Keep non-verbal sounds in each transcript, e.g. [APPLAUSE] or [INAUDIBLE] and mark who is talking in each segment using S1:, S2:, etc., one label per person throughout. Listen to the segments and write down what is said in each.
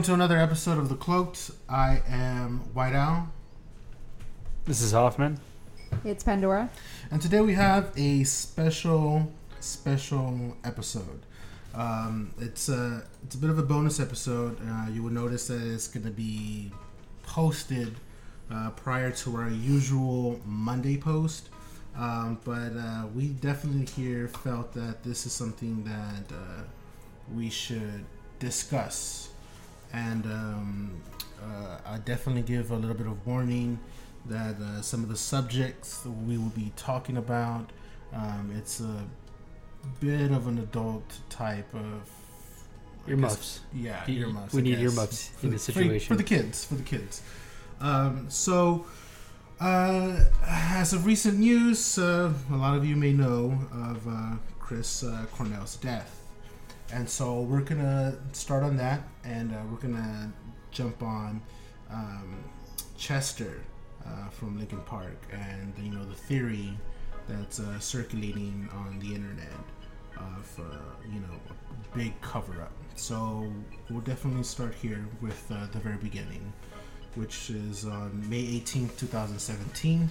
S1: Welcome to another episode of The Cloaked. I am White Owl.
S2: This is Hoffman.
S3: It's Pandora.
S1: And today we have a special, special episode. Um, it's a it's a bit of a bonus episode. Uh, you will notice that it's going to be posted uh, prior to our usual Monday post. Um, but uh, we definitely here felt that this is something that uh, we should discuss. And um, uh, I definitely give a little bit of warning that uh, some of the subjects that we will be talking about, um, it's a bit of an adult type of
S2: Earmuffs.
S1: guess- Yeah,
S2: You-
S1: earmuffs.
S2: we
S1: I
S2: need
S1: guess,
S2: earmuffs
S1: for
S2: in
S1: the-
S2: this
S1: for-
S2: situation.
S1: for the kids. For the kids. Um, so, uh, as of recent news, uh, a lot of you may know of uh, Chris uh, Cornell's death. And so we're gonna start on that, and uh, we're gonna jump on um, Chester uh, from Linkin Park, and you know the theory that's uh, circulating on the internet of uh, you know a big cover up. So we'll definitely start here with uh, the very beginning, which is on May 18th, 2017,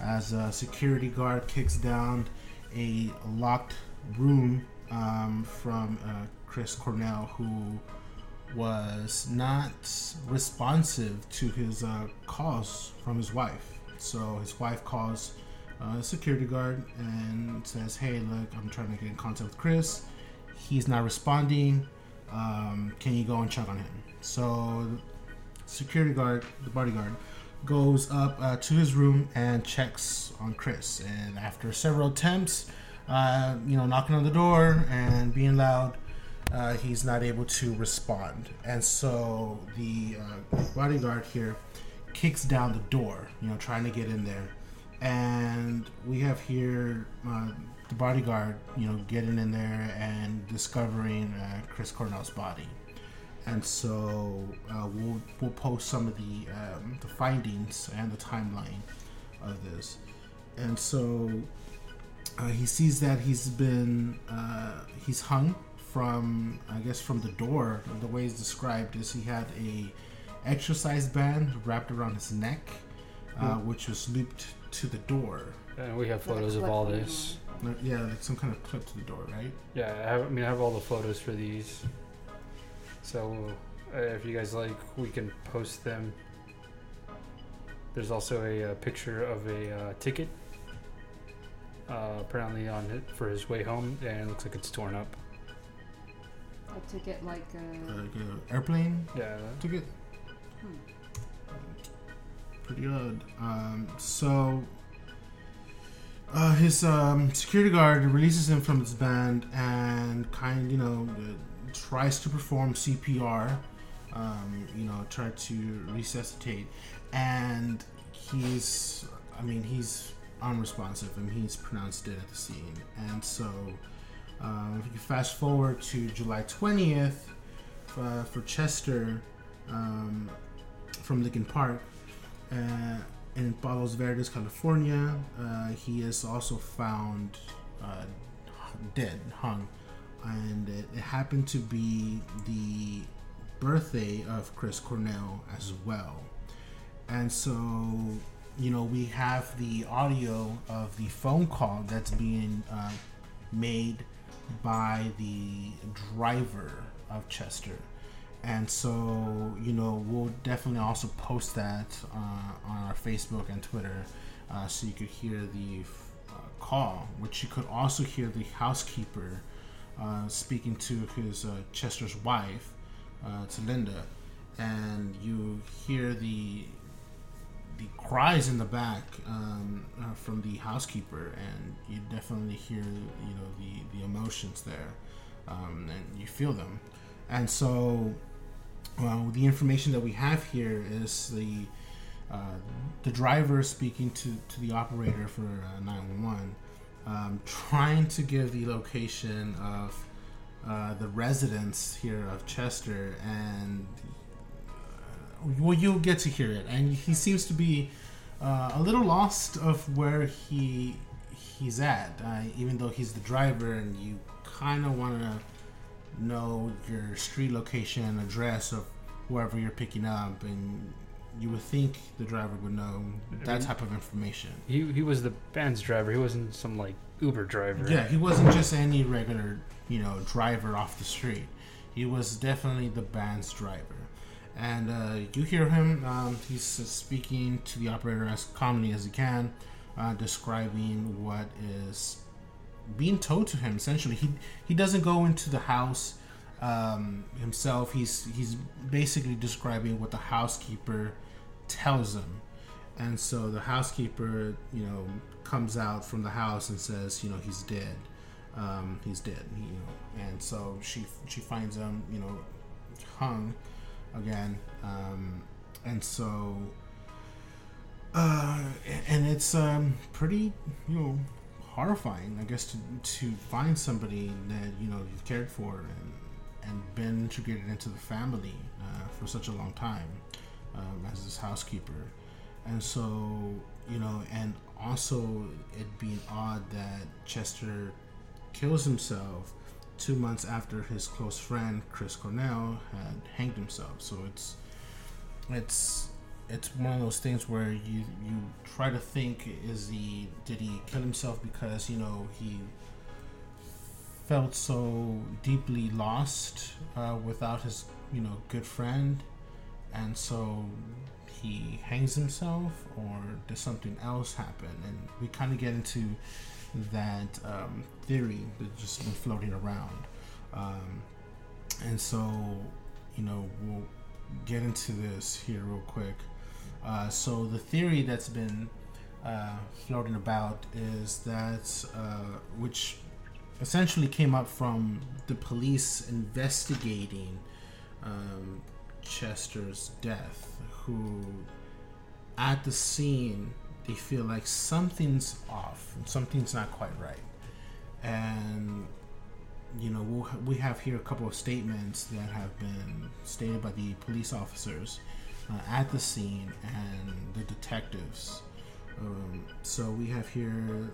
S1: as a security guard kicks down a locked room um, from uh, Chris Cornell, who was not responsive to his uh, calls from his wife. So his wife calls uh, a security guard and says, "Hey, look, I'm trying to get in contact with Chris. He's not responding. Um, can you go and check on him?" So security guard, the bodyguard, goes up uh, to his room and checks on Chris. And after several attempts, uh, you know, knocking on the door and being loud, uh, he's not able to respond. And so the uh, bodyguard here kicks down the door, you know, trying to get in there. And we have here uh, the bodyguard, you know, getting in there and discovering uh, Chris Cornell's body and so uh, we'll we'll post some of the um, the findings and the timeline of this. And so uh, he sees that he's been uh, he's hung from I guess from the door. The way it's described is he had a exercise band wrapped around his neck, uh, which was looped to the door.
S2: And we have photos of all this.
S1: Yeah, like some kind of clip to the door, right?
S2: Yeah, I, have, I mean, I have all the photos for these. So uh, if you guys like, we can post them. There's also a, uh picture of a uh, ticket, uh, apparently on it for his way home, and it looks like it's torn up.
S3: A ticket like
S1: Uh,
S3: uh,
S1: like an airplane
S2: Yeah,
S1: ticket.
S3: hmm.
S1: pretty odd. Um, so uh, his um, security guard releases him from his band and kind, you know, uh, tries to perform CPR. Um, you know, try to resuscitate, and he's, I mean, he's unresponsive, and he's pronounced dead at the scene. And so, um, if you fast forward to July twentieth uh, for Chester um, from Linkin Park, uh, in Palos Verdes, California. Uh, he is also found uh, dead, hung, and it, it happened to be the birthday of Chris Cornell as well. And so, you know, we have the audio of the phone call that's being uh, made by the driver of Chester. And so, you know, we'll definitely also post that uh, on our Facebook and Twitter uh, so you could hear the uh, call, which you could also hear the housekeeper uh, speaking to his uh, Chester's wife, to Linda, and you hear the the cries in the back um, uh, from the housekeeper, and you definitely hear you know the the emotions there, um, and you feel them, and so. Well, the information that we have here is the uh, the driver speaking to, to the operator for uh, 911, um, trying to give the location of uh, the residence here of Chester, and uh, well, you'll get to hear it. And he seems to be uh, a little lost of where he he's at, uh, even though he's the driver, and you kind of want to know your street location, address of whoever you're picking up, and you would think the driver would know that type of information.
S2: He he was the band's driver. He wasn't some like Uber driver.
S1: Yeah, he wasn't just any regular, you know, driver off the street. He was definitely the band's driver. And uh, you hear him, um, he's speaking to the operator as calmly as he can, uh, describing what is being told to him. Essentially, he he doesn't go into the house um, himself. He's he's basically describing what the housekeeper tells him, and so the housekeeper, you know, comes out from the house and says, you know, he's dead. Um, he's dead. You know, and so she she finds him, you know, hung again, um, and so. Uh, and it's um, pretty, you know, horrifying, I guess, to to find somebody that you know you've cared for and and been integrated into the family uh, for such a long time um, as this housekeeper, and so you know, and also it being odd that Chester kills himself two months after his close friend Chris Cornell had hanged himself. So it's it's it's one of those things where you you try to think is he did he kill himself because you know he felt so deeply lost uh, without his you know good friend and so he hangs himself or does something else happen and we kind of get into that um, theory that's just been floating around. Um, and so you know we'll get into this here real quick. Uh, so the theory that's been uh, floating about is that uh, which essentially came up from the police investigating um, Chester's death, who at the scene they feel like something's off, something's not quite right, and you know we'll, we have here a couple of statements that have been stated by the police officers uh, at the scene and the detectives. Um, so we have here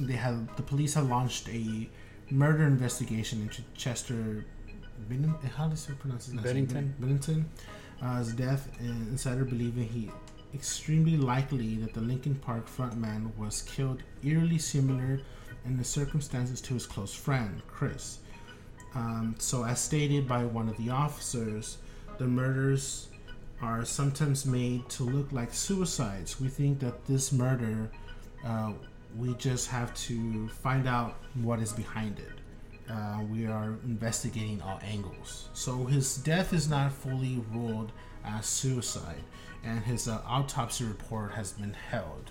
S1: they have the police have launched a murder investigation into Chester. Ben, how does it pronounce his
S2: Bennington?
S1: name? Bennington. Uh, his death, and insider believing he extremely likely that the Linkin Park frontman was killed eerily similar in the circumstances to his close friend Chris. Um, so, as stated by one of the officers, the murders are sometimes made to look like suicides. We think that this murder uh, we just have to find out what is behind it. Uh, we are investigating all angles. So his death is not fully ruled as suicide, and his uh, autopsy report has been held.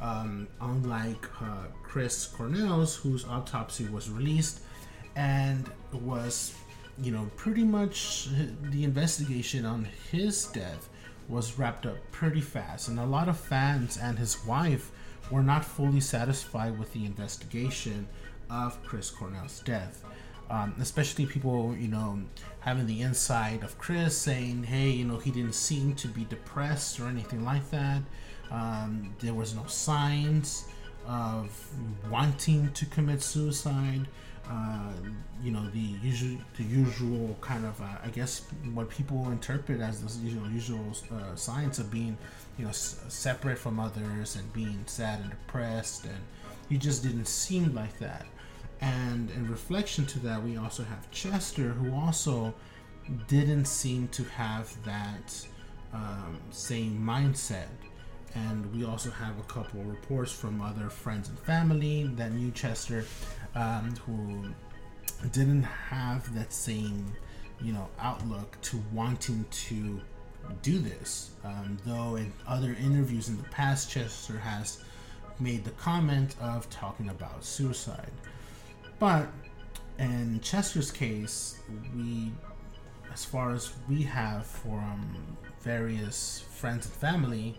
S1: Um, unlike uh, Chris Cornell's, whose autopsy was released and was, you know, pretty much the investigation on his death was wrapped up pretty fast, and a lot of fans and his wife were not fully satisfied with the investigation of Chris Cornell's death. Um, especially people, you know, having the insight of Chris saying, hey, you know, he didn't seem to be depressed or anything like that. Um, there was no signs of wanting to commit suicide. Uh, you know, the usual, the usual kind of, uh, I guess, what people interpret as the usual, usual uh, signs of being you know s- separate from others and being sad and depressed and he just didn't seem like that And in reflection to that, we also have Chester, who also didn't seem to have that um, same mindset. And we also have a couple of reports from other friends and family that knew Chester, um, who didn't have that same, you know, outlook to wanting to do this. Um, though in other interviews in the past, Chester has made the comment of talking about suicide. But in Chester's case, we, as far as we have from various friends and family,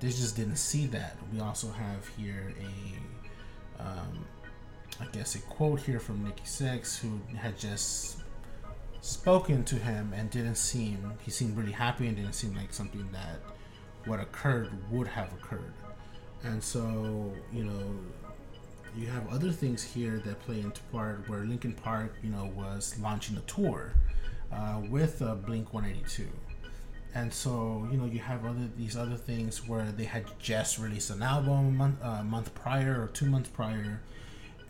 S1: they just didn't see that. We also have here a, um, I guess, a quote here from Nikki Sixx, who had just spoken to him and didn't seem, he seemed really happy and didn't seem like something that what occurred would have occurred. And so, you know, you have other things here that play into part where Linkin Park, you know, was launching a tour uh, with uh, Blink 182. And so, you know, you have other these other things where they had just released an album a month, uh, month prior or two months prior,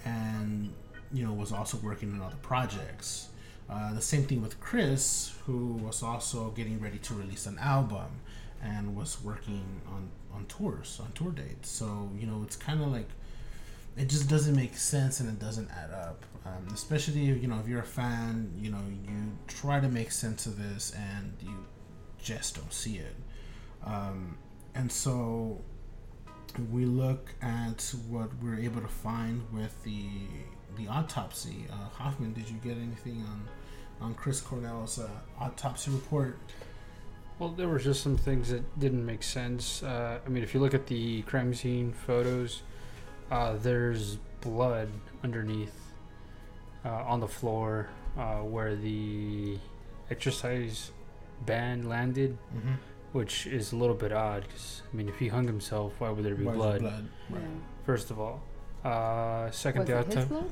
S1: and you know was also working on other projects. Uh, the same thing with Chris, who was also getting ready to release an album and was working on on tours, on tour dates. So you know, it's kind of like it just doesn't make sense and it doesn't add up. Um, especially if, you know if you're a fan, you know you try to make sense of this and you just don't see it. Um, and so we look at what we're able to find with the the autopsy. Uh, Hoffman, did you get anything on on Chris Cornell's uh, autopsy report?
S2: Well, there were just some things that didn't make sense. Uh, I mean, if you look at the crime scene photos, uh, there's blood underneath uh, on the floor uh, where the exercise band landed,
S1: Mm-hmm.
S2: which is a little bit odd. Because I mean, if he hung himself, why would there be
S1: Why
S2: blood?
S1: blood?
S3: Yeah.
S1: Right.
S2: First of all, uh, second,
S3: Was
S2: the
S3: it his
S2: auto-
S3: blood?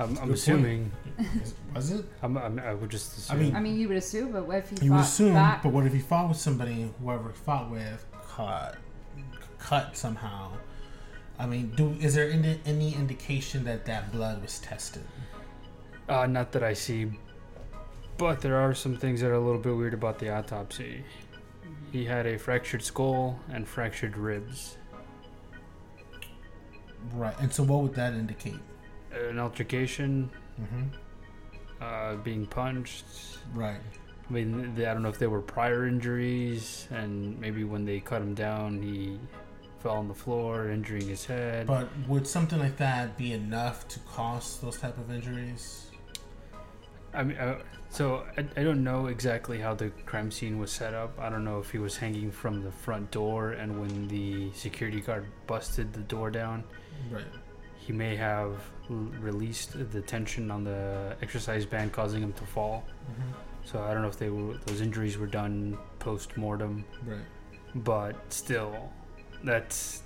S2: I'm, I'm assuming.
S1: Was it?
S2: I'm, I'm, I would just
S1: I
S2: assume.
S1: mean-
S3: I mean, you would assume, but what if he
S1: You would
S3: fought
S1: assume,
S3: back?
S1: but what if he fought with somebody, whoever he fought with, cut, cut somehow? I mean, do is there any, any indication that that blood was tested?
S2: Uh, not that I see, but there are some things that are a little bit weird about the autopsy. He had a fractured skull and fractured ribs.
S1: Right. And so, what would that indicate?
S2: An altercation,
S1: Mm-hmm.
S2: uh, being punched.
S1: Right.
S2: I mean, they, I don't know if there were prior injuries, and maybe when they cut him down, he fell on the floor, injuring his head.
S1: But would something like that be enough to cause those type of injuries?
S2: I mean, uh, so I, I don't know exactly how the crime scene was set up. I don't know if he was hanging from the front door, and when the security guard busted the door down,
S1: Right.
S2: he may have l- released the tension on the exercise band, causing him to fall.
S1: Mm-hmm.
S2: So I don't know if they were those injuries were done post mortem,
S1: Right.
S2: but still, that's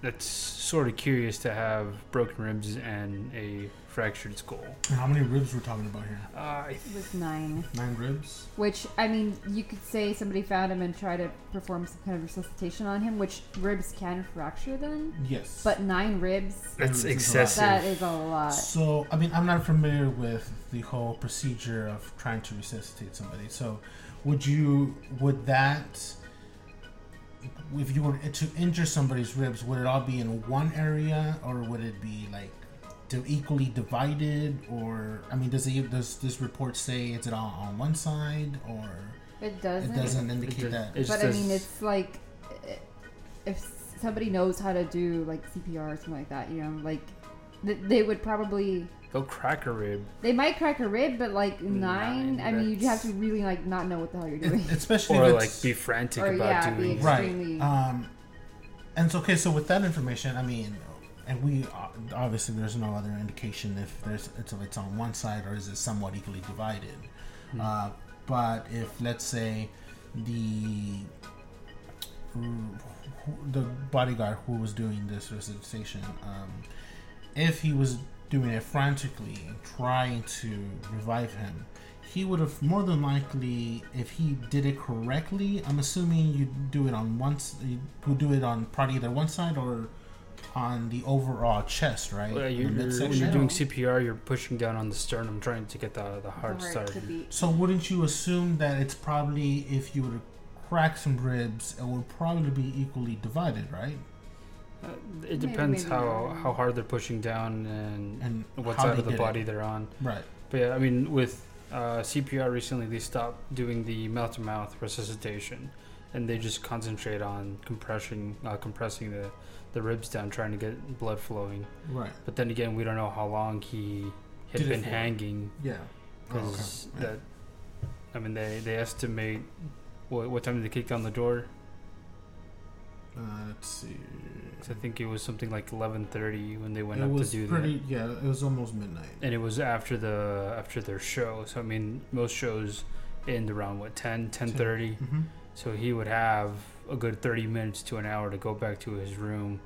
S2: that's sort of curious to have broken ribs and a fractured skull.
S1: And how many ribs we're talking about here?
S2: Uh,
S3: It was nine.
S1: Nine ribs.
S3: Which I mean, you could say somebody found him and tried to perform some kind of resuscitation on him, which ribs can fracture then.
S1: Yes.
S3: But nine ribs,
S2: that's
S1: Ribs is a lot.
S2: excessive.
S3: that is a lot.
S1: So, I mean, I'm not familiar with the whole procedure of trying to resuscitate somebody. So, would you, would that, if you were to injure somebody's ribs, would it all be in one area or would it be like equally divided? Or, I mean, does it, does this report say it's it all on one side or
S3: It doesn't.
S1: it doesn't indicate
S2: does-
S1: that?
S2: it just
S3: but I mean, it's like eh, if somebody knows how to do like CPR or something like that, you know, like they would probably
S2: They'll crack a rib.
S3: they might crack a rib, but like nine,
S2: Nine,
S3: I mean, you'd have to really like not know what the hell you're doing.
S1: It- especially
S2: or
S1: if
S2: like be frantic
S3: Or,
S2: about
S3: yeah, be
S2: doing
S3: ex-
S1: right um and so okay so with that information i mean and we obviously there's no other indication if there's it's, if it's on one side or is it somewhat equally divided
S2: Hmm.
S1: uh, but if let's say the the bodyguard who was doing this resuscitation um, if he was doing it frantically and trying to revive him he would have more than likely, if he did it correctly, I'm assuming you do it on one, s- you would do it on probably either one side or on the overall chest, right?
S2: Well, you're, you're, when you're doing CPR, you're pushing down on the sternum, trying to get the the heart started.
S1: So wouldn't you assume that it's probably if you were to crack some ribs, it would probably be equally divided, right?
S2: Uh, it depends
S3: maybe
S2: how,
S3: not.
S2: how hard they're pushing down and
S1: And
S2: what side of the
S1: did it.
S2: body they're on.
S1: Right.
S2: But yeah, I mean, with uh, CPR recently, they stopped doing the mouth to mouth resuscitation, and they just concentrate on compression, uh, compressing the, the ribs down, trying to get blood flowing.
S1: Right.
S2: But then again, we don't know how long he had
S1: Did
S2: been hanging
S1: Yeah. Oh, okay.
S2: because
S1: Yeah.
S2: that. I mean, they they estimate what what time did they kick down the door?
S1: Uh, let's see.
S2: I think it was something like eleven thirty when they went
S1: it
S2: up
S1: was
S2: to do that.
S1: pretty. Yeah, it was almost midnight.
S2: and it was after the after their show so i mean most shows end around what 10 10 30
S1: Mm-hmm.
S2: so he would have a good 30 minutes to an hour to go back to his room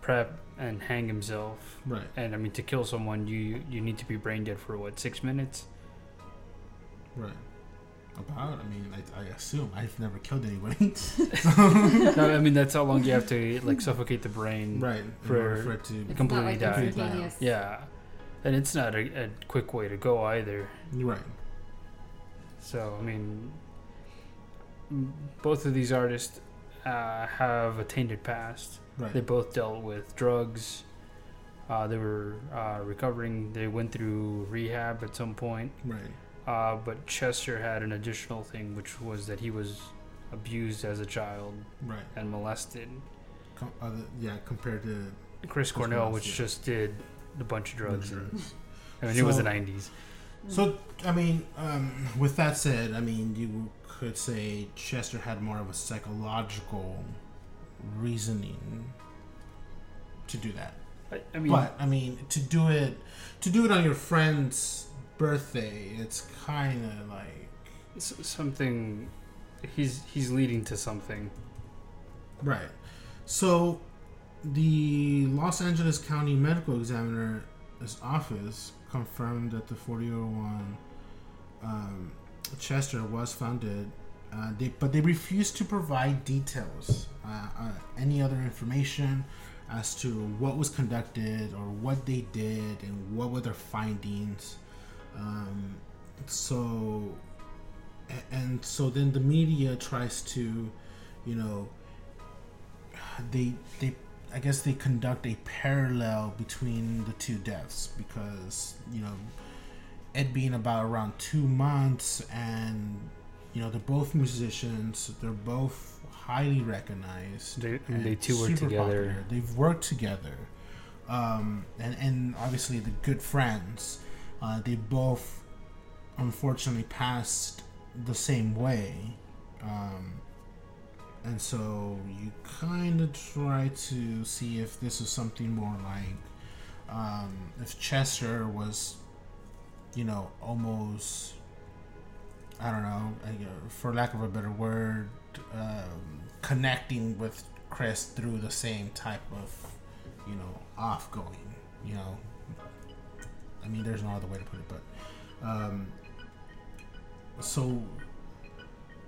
S2: prep and hang himself
S1: Right.
S2: and i mean to kill someone you you need to be brain dead for what six minutes
S1: Right. About. I mean, I, I assume I've never killed anybody. [LAUGHS]
S2: no i mean that's how long you have to like [LAUGHS] suffocate the brain
S1: right.
S2: For-
S1: for it to.
S2: completely
S3: not like
S2: died.
S3: instantaneous.
S2: yeah and it's not a, a quick way to go either
S1: Right.
S2: So I mean, both of these artists uh, have a tainted past.
S1: Right.
S2: They both dealt with drugs. Uh, they were uh, recovering. They went through rehab at some point.
S1: right.
S2: Uh, but Chester had an additional thing, which was that he was abused as a child
S1: Right.
S2: and molested.
S1: Com- other, yeah, compared to
S2: Chris Cornell,
S1: Cornell,
S2: which
S1: yeah.
S2: just did a bunch of drugs. and-
S1: drugs. [LAUGHS]
S2: I mean, it was the '90s.
S1: So, I mean, um, with that said, I mean, you could say Chester had more of a psychological reasoning to do that.
S2: I, I mean,
S1: but I mean, to do it, to do it on your friend's birthday, it's kind of like
S2: s- something. He's he's leading to something.
S1: right. So, the Los Angeles County Medical Examiner's office confirmed that the 4001 um, Chester was founded, uh, they, but they refused to provide details, uh, uh, any other information as to what was conducted or what they did and what were their findings. Um, so, and so then the media tries to, you know, they they I guess they conduct a parallel between the two deaths because you know it being about around two months and you know they're both musicians they're both highly recognized
S2: They
S1: and
S2: they two were together.
S1: popular. they've worked together. Um, and and obviously the good friends uh, they both unfortunately passed the same way um, and so you kind of try to see if this is something more like um, if Chester was, you know, almost, I don't know, for lack of a better word, um, connecting with Chris through the same type of, you know, off going, you know. I mean, there's no other way to put it, but. Um, so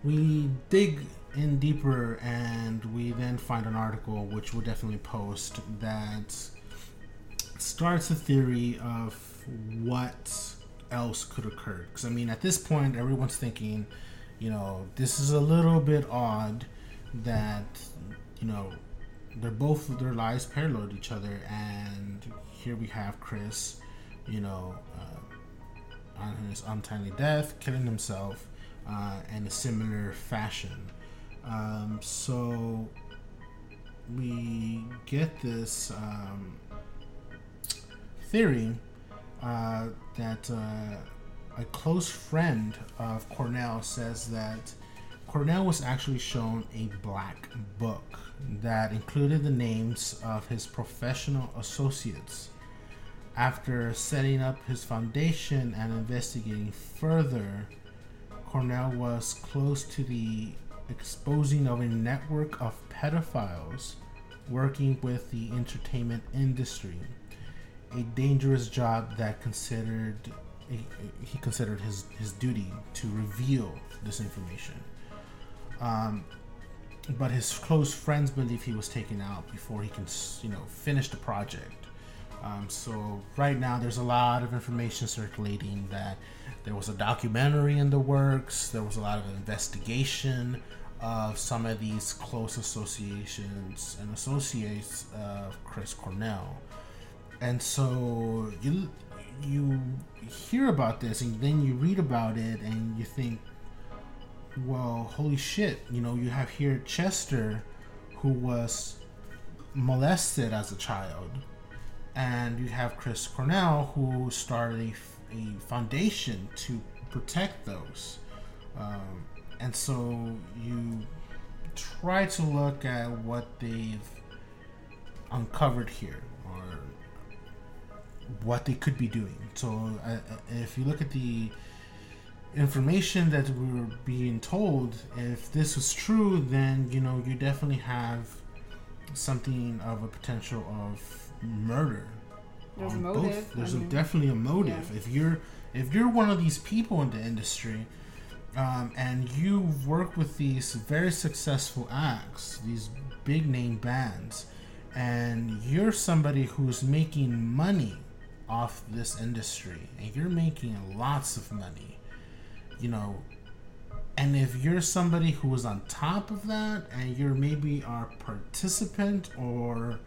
S1: we dig in deeper and we then find an article which we'll definitely post that starts a theory of what else could occur because i mean at this point everyone's thinking you know this is a little bit odd that you know they're both their lives parallel to each other and here we have chris you know uh, on his untimely death killing himself uh, in a similar fashion um, so we get this um, theory uh, that uh, a close friend of Cornell says that Cornell was actually shown a black book that included the names of his professional associates. After setting up his foundation and investigating further, Cornell was close to the exposing of a network of pedophiles working with the entertainment industry. A dangerous job that considered he considered his, his duty to reveal this information. Um, but his close friends believe he was taken out before he can, you know, finish the project. Um, so right now, there's a lot of information circulating that there was a documentary in the works. There was a lot of investigation of some of these close associations and associates of Chris Cornell, and so you you hear about this and then you read about it and you think, well, holy shit! You know, you have here Chester, who was molested as a child and you have Chris Cornell who started a foundation to protect those. Um, and so you try to look at what they've uncovered here or what they could be doing. So uh, uh, if you look at the information that we were being told, if this was true, then you know you definitely have something of a potential of murder.
S3: There's a motive,
S1: There's
S3: I
S1: a, definitely a motive.
S3: yeah.
S1: If you're if you're one of these people in the industry, um, and you work with these very successful acts, these big name bands, and you're somebody who's making money off this industry, and you're making lots of money, you know, and if you're somebody who is on top of that, and you're maybe a participant or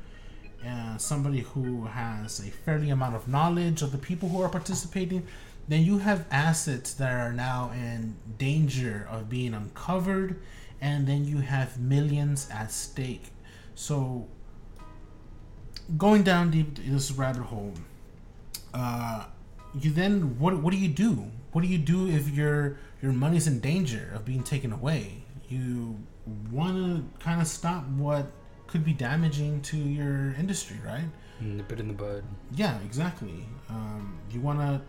S1: uh, somebody who has a fairly amount of knowledge of the people who are participating, then you have assets that are now in danger of being uncovered, and then you have millions at stake. So, going down deep this rabbit hole, uh, you then what what do you do? What do you do if your your money's in danger of being taken away? You want to kind of stop what could be damaging to your industry, right?
S2: Nip it in the bud.
S1: Yeah, exactly. Um, you want to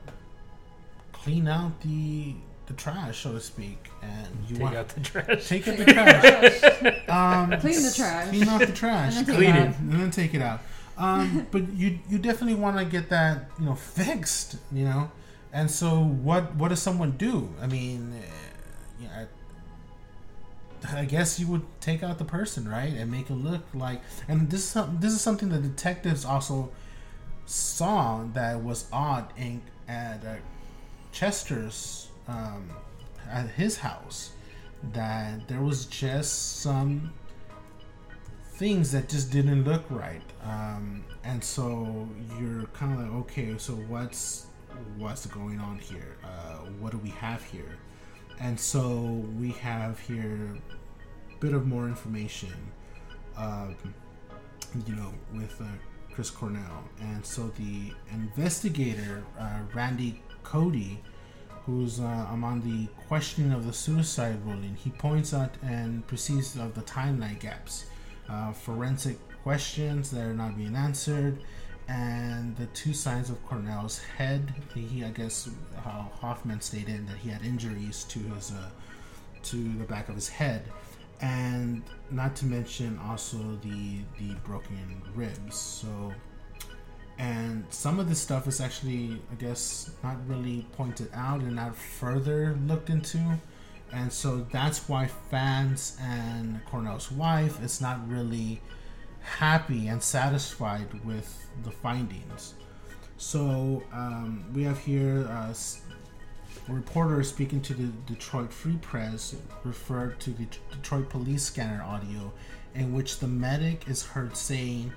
S1: clean out the the trash, so to speak, and you wanna
S2: Take
S1: want
S2: out the trash.
S1: take out the [LAUGHS] trash. Um,
S3: Clean the trash.
S1: Clean out the trash. [LAUGHS]
S3: And then
S2: it out.
S1: and then take it out. Um, [LAUGHS] but you you definitely want to get that you know fixed, you know. And so what what does someone do? I mean, uh, yeah, I, guess you would take out the person, right, and make it look like. And this is this is something the detectives also saw that was odd in at uh, Chester's um, at his house that there was just some things that just didn't look right. Um, and so you're kind of like okay so what's what's going on here? Uh, what do we have here and so we have here a bit of more information um, you know with uh, chris cornell. And so the investigator uh, randy cody who's uh, among the questioning of the suicide ruling he points out and proceeds of the timeline gaps. Uh, forensic questions that are not being answered, and the two sides of Cornell's head. He, I guess, how Hoffman stated that he had injuries to his, uh, to the back of his head, and not to mention also the the broken ribs. So, and some of this stuff is actually, I guess, not really pointed out and not further looked into and so that's why fans and Cornell's wife, it's not really happy and satisfied with the findings. So um, we have here uh, a reporter speaking to the Detroit Free Press referred to the Detroit police scanner audio, in which the medic is heard saying,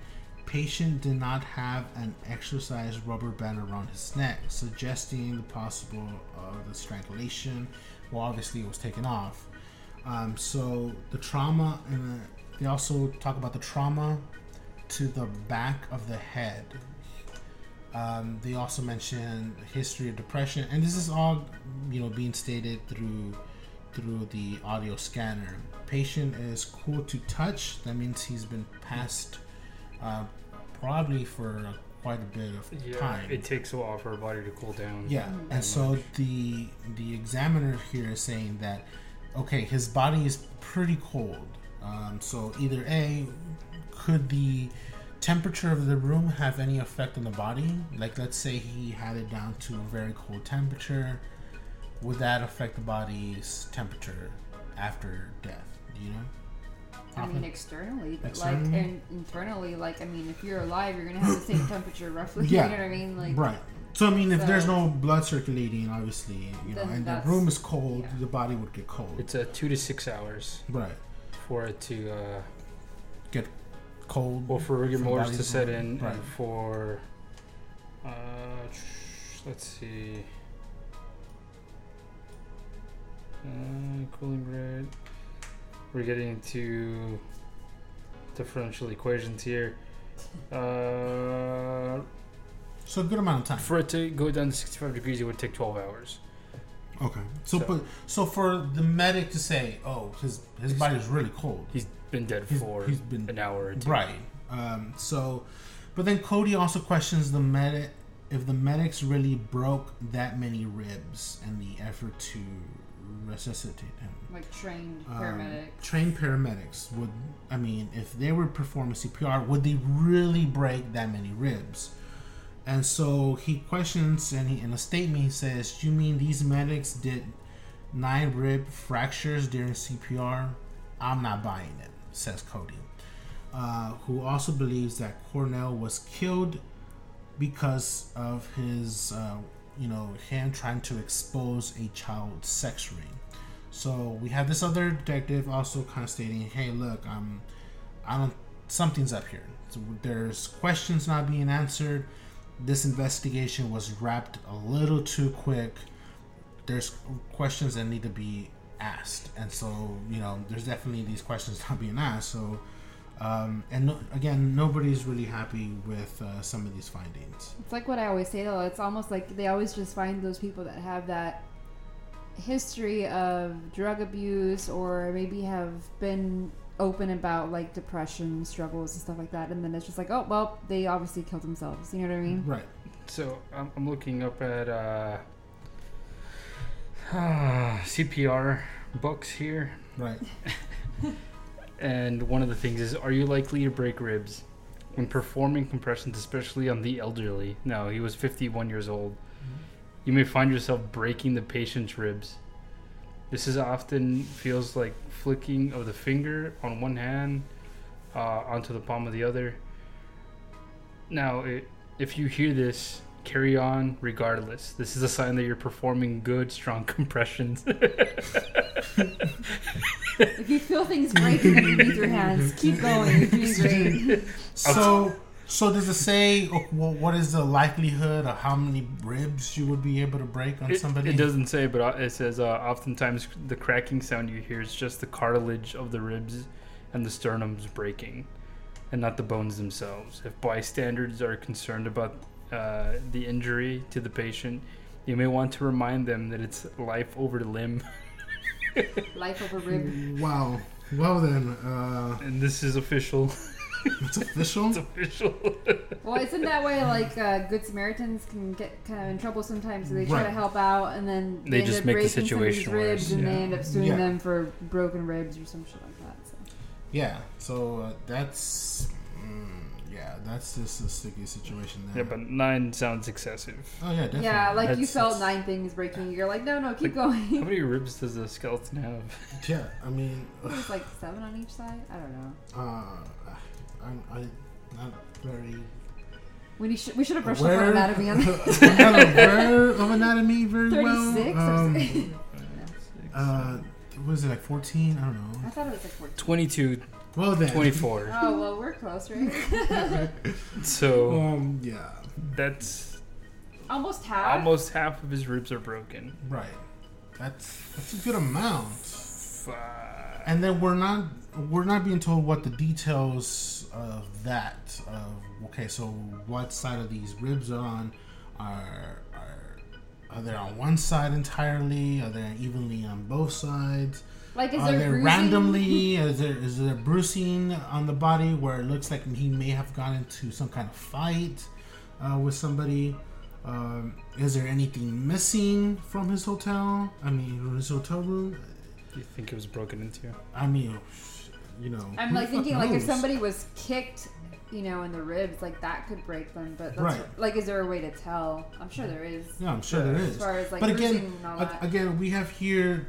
S1: "Patient did not have an exercise rubber band around his neck, suggesting the possible of the strangulation." Well, obviously it was taken off. Um, so the trauma, and they also talk about the trauma to the back of the head. Um, they also mention history of depression, and this is all, you know, being stated through through the audio scanner. Patient is cool to touch. That means he's been passed, uh, probably for uh, quite a bit of
S2: Yeah,
S1: time.
S2: it takes a while for a body to cool down.
S1: Yeah,
S3: Mhm.
S1: and so the the examiner here is saying that okay, his body is pretty cold. Um, so either a could the temperature of the room have any effect on the body? Like let's say he had it down to a very cold temperature, would that affect the body's temperature after death? You know?
S3: I mean, externally, but
S1: Externally?
S3: like and internally, like I mean, if you're alive, you're gonna have the same [COUGHS] temperature roughly. [LAUGHS]
S1: Yeah.
S3: You know what I mean? Like,
S1: right. So I mean, if there's no blood circulating, obviously, you know, and the room is cold,
S3: yeah.
S1: the body would get cold.
S2: It's a two to six hours
S1: right.
S2: For it to, uh, get
S1: Cold.
S2: well, for rigor mortis to set in,
S1: right.
S2: and for, uh, let's see, uh, cooling rate. We're getting into differential equations here. Uh,
S1: so a good amount of time.
S2: for it to go down to 65 degrees, it would take 12 hours.
S1: Okay. So,
S2: So-
S1: but so for the medic to say, "Oh, his his body's really cold,"
S2: He's been dead
S1: He's-
S2: for
S1: he's been-
S2: an hour or two.
S1: right? Um, so, but then Cody also questions the medic if the medics really broke that many ribs in the effort to resuscitate him.
S3: like trained
S1: Um,
S3: paramedics.
S1: trained paramedics would, I mean, if they were performing CPR, would they really break that many ribs? And so he questions, and he, in a statement, he says, you mean these medics did nine rib fractures during CPR? I'm not buying it," says Cody, uh, who also believes that Cornell was killed because of his, uh, you know, him trying to expose a child sex ring. So we have this other detective also kind of stating, "Hey, look, I'm, I don't, something's up here. So there's questions not being answered. This investigation was wrapped a little too quick. There's questions that need to be asked, and so you know, there's definitely these questions not being asked. So." Um, and no, again, nobody's really happy with uh, some of these findings.
S3: It's like what I always say though. It's almost like they always just find those people that have that history of drug abuse or maybe have been open about like depression struggles and stuff like that and then it's just like oh well they obviously killed themselves you know what i mean
S1: Right.
S2: So I'm, I'm looking up at uh, [SIGHS] CPR books here,
S1: Right. [LAUGHS]
S2: and one of the things is: Are you likely to break ribs when performing compressions, especially on the elderly? No, he was 51 years old. You may find yourself breaking the patient's ribs. This is often feels like flicking of the finger on one hand uh, onto the palm of the other. Now, it, if you hear this, carry on regardless. This is a sign that you're performing good, strong [LAUGHS] compressions.
S3: if you feel things breaking underneath your hands keep going you're doing great
S1: So, so does it say what is the likelihood of how many ribs you would be able to break on
S2: It,
S1: somebody?
S2: it doesn't say, but uh, it says uh, oftentimes the cracking sound you hear is just the cartilage of the ribs and the sternums breaking, and not the bones themselves. If bystanders are concerned about uh, the injury to the patient, you may want to remind them that it's life over limb,
S3: life over rib
S1: Wow. Well then, uh,
S2: and this is official. [LAUGHS]
S1: it's official.
S2: It's official. [LAUGHS]
S3: well isn't that way like uh, good samaritans can get kind of in trouble sometimes so they try
S1: Right.
S3: to help out and then
S2: They
S3: end
S2: just
S3: up
S2: make the
S3: breaking somebody's
S2: situation
S3: ribs
S2: worse.
S3: and they end up suing
S1: Yeah.
S3: them for broken ribs or some shit like that so.
S1: yeah. So uh, that's mm, yeah, that's just a sticky situation there.
S2: yeah, but nine sounds excessive.
S1: oh yeah, definitely.
S3: Yeah, like you
S2: That's-
S3: felt
S2: that's-
S3: nine things breaking. You're like, no, no, keep going.
S2: How
S3: going.
S2: many [LAUGHS] ribs does a skeleton have?
S1: yeah. I mean,
S3: It's like seven on each side. I don't know.
S1: uh, I'm I, not very
S3: We need, we should have brushed up on
S1: aware,
S3: anatomy on. [LAUGHS]
S1: I'm not aware of anatomy very well.
S3: 36 or
S1: Um,
S3: something. [LAUGHS]
S1: uh, what is it like 14? I don't know.
S3: I thought it was like 14.
S2: 22,
S1: Well then,
S2: 24.
S3: Oh, well, we're close, right? [LAUGHS]
S2: So
S1: Um, yeah,
S2: that's
S3: Almost half.
S2: almost half of his ribs are broken.
S1: right. That's that's a good amount.
S2: Fuck.
S1: And then we're not we're not being told what the details of that of okay, so what side of these ribs are on are are are they on one side entirely? Are they evenly on both sides?
S3: Like, is
S1: are
S3: there bruising?
S1: randomly? [LAUGHS] Is there is there bruising on the body where it looks like he may have gone into some kind of fight uh, with somebody? Um, is there anything missing from his hotel? I mean, his hotel room.
S2: You think it was broken into?
S1: I mean, you know.
S3: I'm like
S1: the fuck
S3: thinking, like, if
S1: knows?
S3: somebody was kicked, you know, in the ribs, like that could break them. But that's,
S1: Right.
S3: like, is there a way to tell? I'm sure there is.
S1: Yeah, I'm sure there
S3: As
S1: is.
S3: far as like
S1: But again,
S3: and all
S1: a-
S3: that.
S1: again, we have here,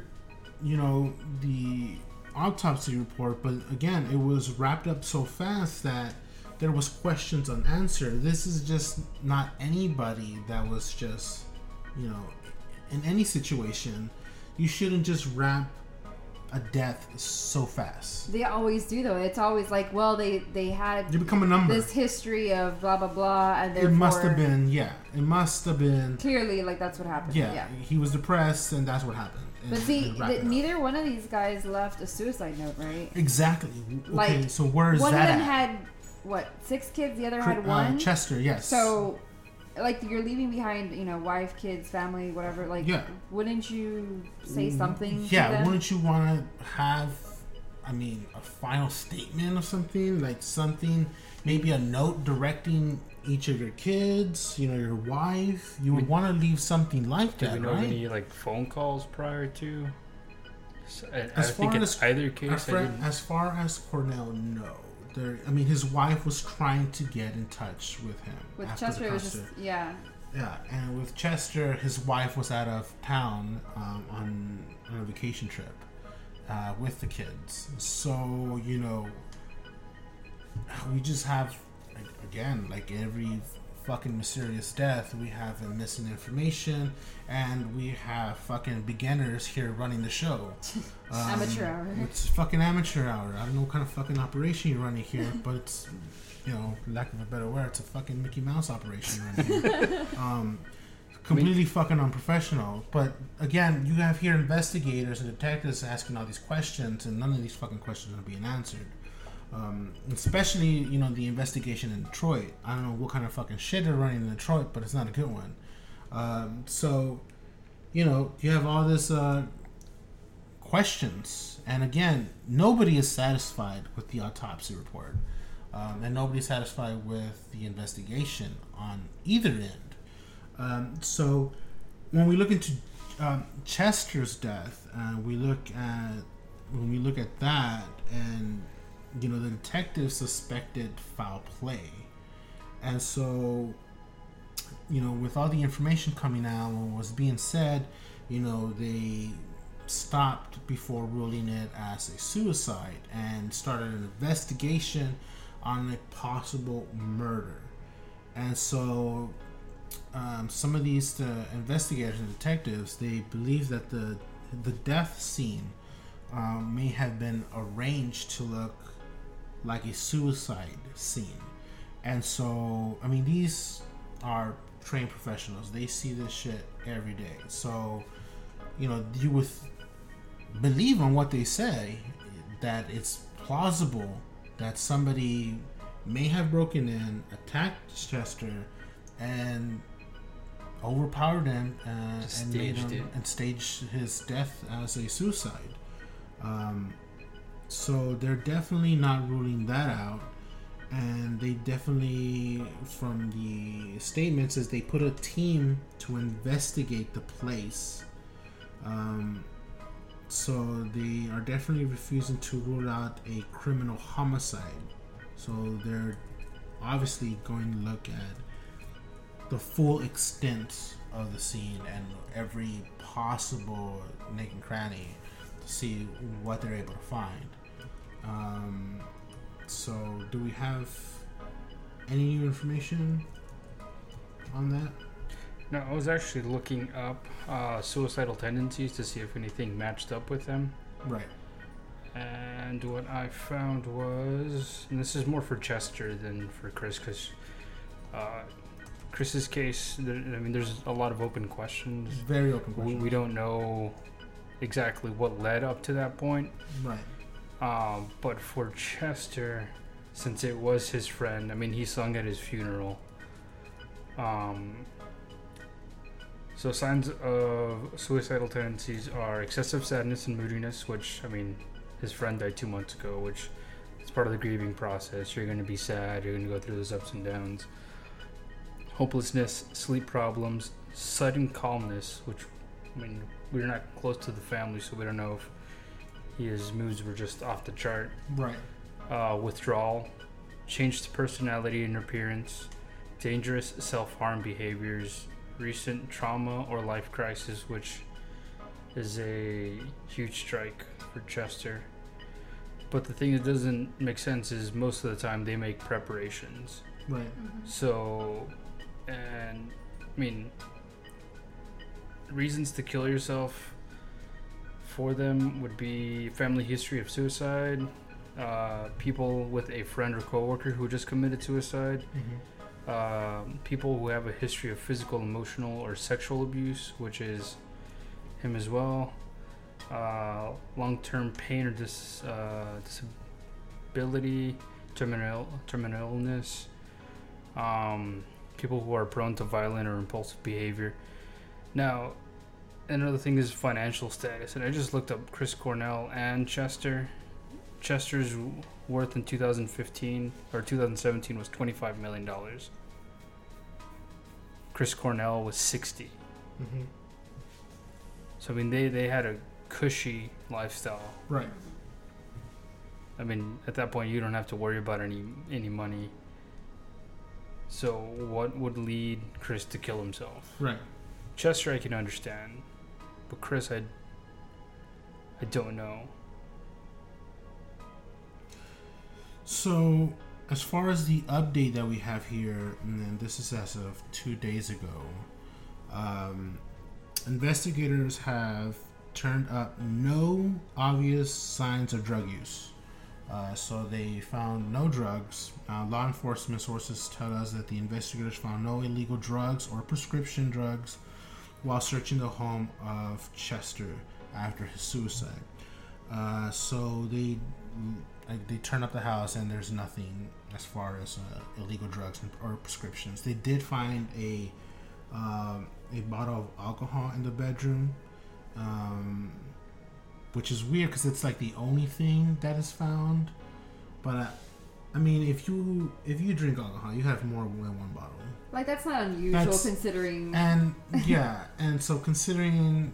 S1: you know, the autopsy report, but again, it was wrapped up so fast that there was questions unanswered. This is just not anybody that was just, you know, in any situation, you shouldn't just wrap a death so fast.
S3: They always do though. It's always like, well, they they had
S1: You become a number.
S3: this history of blah blah blah, and
S1: it must have been, yeah, it must have been,
S3: clearly like that's what happened.
S1: yeah,
S3: yeah.
S1: he was depressed and that's what happened. And-
S3: But see,
S1: and wrap
S3: th-
S1: it up.
S3: neither one of these guys left a suicide note, right?
S1: Exactly. Okay, so where is
S3: one of
S1: that
S3: them
S1: at?
S3: had what six kids, the other had one.
S1: Uh, Chester, yes.
S3: so, like, you're leaving behind, you know, wife, kids, family, whatever. Like,
S1: Yeah.
S3: wouldn't you say mm, something?
S1: Yeah,
S3: to them?
S1: wouldn't you want to have, I mean, a final statement or something? Like something, maybe a note directing each of your kids, you know, your wife? You would want to leave something like
S2: Do we
S1: that,
S2: know
S1: right?
S2: any like phone calls prior to? So, I, I
S1: As
S2: think
S1: far
S2: in
S1: as-
S2: either
S1: As
S2: case, I
S1: far,
S2: didn't.
S1: as far as Cornell, no. There, I mean, his wife was trying to get in touch with him.
S3: With
S1: after the
S3: Chester, it was just yeah.
S1: Yeah, and with Chester, his wife was out of town um, on, on a vacation trip uh, with the kids. So, you know, we just have, again, like every fucking mysterious death, we have a missing information, and we have fucking beginners here running the show. Um, [LAUGHS]
S3: Amateur hour.
S1: It's fucking amateur hour. I don't know what kind of fucking operation you're running here, [LAUGHS] but it's, you know, lack of a better word, it's a fucking Mickey Mouse operation running here. [LAUGHS] um, completely fucking unprofessional. But again, you have here investigators and detectives asking all these questions, and none of these fucking questions are being answered. Um, especially, you know, the investigation in Detroit. I don't know what kind of fucking shit they're running in Detroit, but it's not a good one. Um, so, you know, you have all this uh, questions, and again, nobody is satisfied with the autopsy report, um, and nobody's satisfied with the investigation on either end. Um, so, when we look into um, Chester's death, uh, we look at when we look at that, and you know, the detective suspected foul play, and so you know, with all the information coming out and what was being said, you know, they stopped before ruling it as a suicide and started an investigation on a possible murder. And so, um, some of these uh, investigators and detectives they believe that the the death scene um, may have been arranged to look like a suicide scene. And so, I mean, these are trained professionals. They see this shit every day. So, you know, you would believe on what they say that it's plausible that somebody may have broken in, attacked Chester, and overpowered him uh, and made
S2: staged
S1: him
S2: it.
S1: and staged his death as a suicide. Um, so they're definitely not ruling that out and they definitely from the statements is they put a team to investigate the place. Um, so they are definitely refusing to rule out a criminal homicide. So they're obviously going to look at the full extent of the scene and every possible nick and cranny to see what they're able to find. Um, so, do we have any new information on that?
S2: No, I was actually looking up uh, suicidal tendencies to see if anything matched up with them.
S1: Right.
S2: And what I found was, and this is more for Chester than for Chris, because uh, Chris's case, there, I mean, there's a lot of open questions.
S1: Very open
S2: We, we don't know exactly what led up to that point.
S1: right.
S2: Um, but for Chester, since it was his friend, I mean, he sung at his funeral. Um, so signs of suicidal tendencies are excessive sadness and moodiness, which I mean, his friend died two months ago, which is part of the grieving process. You're going to be sad. You're going to go through those ups and downs. Hopelessness, sleep problems, sudden calmness, which I mean, we're not close to the family, so we don't know if his moods were just off the chart.
S1: Right.
S2: Uh, withdrawal, changed to personality and appearance, dangerous self harm behaviors, recent trauma or life crisis, which is a huge strike for Chester. But the thing that doesn't make sense is most of the time they make preparations.
S1: Right.
S2: So, and I mean, reasons to kill yourself for them would be family history of suicide, uh, people with a friend or coworker who just committed suicide,
S1: Mm-hmm.
S2: um, people who have a history of physical, emotional, or sexual abuse, which is him as well, uh, long-term pain or dis, uh, disability, terminal terminal illness, um, people who are prone to violent or impulsive behavior. Now, another thing is financial status, and I just looked up Chris Cornell and Chester. Chester's worth in 2015 or 2017 was 25 million dollars. Chris Cornell was 60.
S1: Mm-hmm.
S2: So I mean, they they had a cushy lifestyle.
S1: Right.
S2: I mean, at that point, you don't have to worry about any any money. So what would lead Chris to kill himself?
S1: Right.
S2: Chester, I can understand, but Chris, I I don't know.
S1: So, as far as the update that we have here, and this is as of two days ago, um, investigators have turned up no obvious signs of drug use. Uh, so they found no drugs. Uh, law enforcement sources tell us that the investigators found no illegal drugs or prescription drugs while searching the home of Chester after his suicide. Uh, so they like they turn up the house and there's nothing as far as uh, illegal drugs or prescriptions. They did find a um, a bottle of alcohol in the bedroom, um, which is weird because it's like the only thing that is found. But uh, I mean, if you if you drink alcohol, you have more than one bottle.
S3: Like that's not unusual
S1: That's-
S3: considering.
S1: And yeah, and so considering,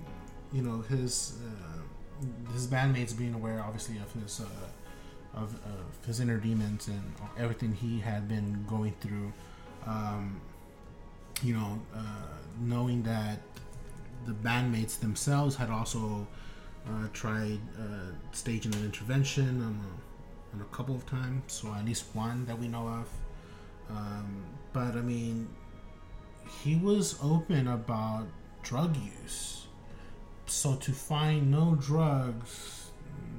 S1: you know, his uh, his bandmates being aware, obviously, of his uh, of, of his inner demons and everything he had been going through, um, you know, uh, knowing that the bandmates themselves had also uh, tried uh, staging an intervention on a, couple of times, so at least one that we know of. Um, but I mean, he was open about drug use. So to find no drugs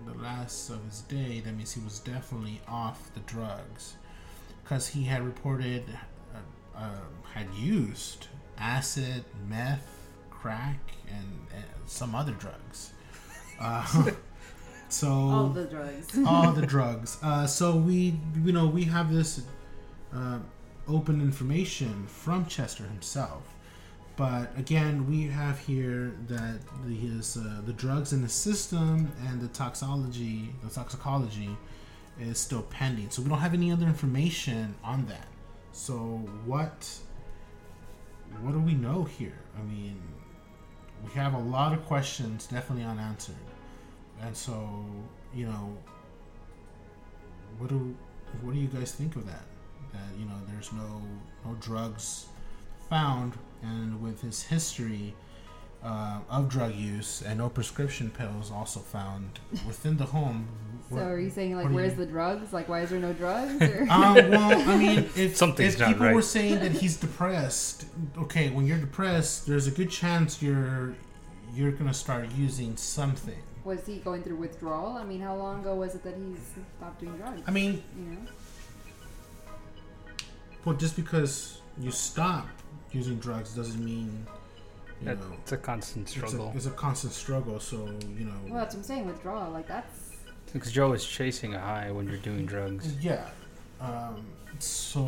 S1: the last of his day, that means he was definitely off the drugs. Because he had reported, uh, uh, had used acid, meth, crack, and, and some other drugs. Uh, [LAUGHS] so
S3: all the drugs.
S1: all the [LAUGHS] drugs. Uh, so we, you know, we have this uh, open information from Chester himself. But again, we have here that the, his uh, the drugs in the system and the toxology, the toxicology, is still pending. So we don't have any other information on that. So what? What do we know here? I mean, we have a lot of questions definitely unanswered, and so you know, what do what do you guys think of that? That you know, there's no no drugs found, and with his history uh, of drug use and no prescription pills also found within the home. [LAUGHS]
S3: so are you saying like, where's
S1: you-
S3: the drugs? Like, why is there no drugs? [LAUGHS] Or?
S1: um, well, I mean, if, [LAUGHS]
S2: Something's
S1: if
S2: not
S1: people
S2: right.
S1: were saying that he's depressed, okay, when you're depressed, there's a good chance you're you're gonna start using something.
S3: Was he going through withdrawal? I mean, how long ago was it that he stopped doing drugs?
S1: I mean,
S3: you know.
S1: well, just because you stop using drugs doesn't mean you
S2: That-
S1: know
S2: It's a constant
S1: it's a,
S2: struggle.
S1: it's a constant struggle. So you know,
S3: Well, that's what I'm saying. Withdrawal, like that's
S2: Because Joe is chasing a high when you're doing drugs.
S1: Yeah. Um, so,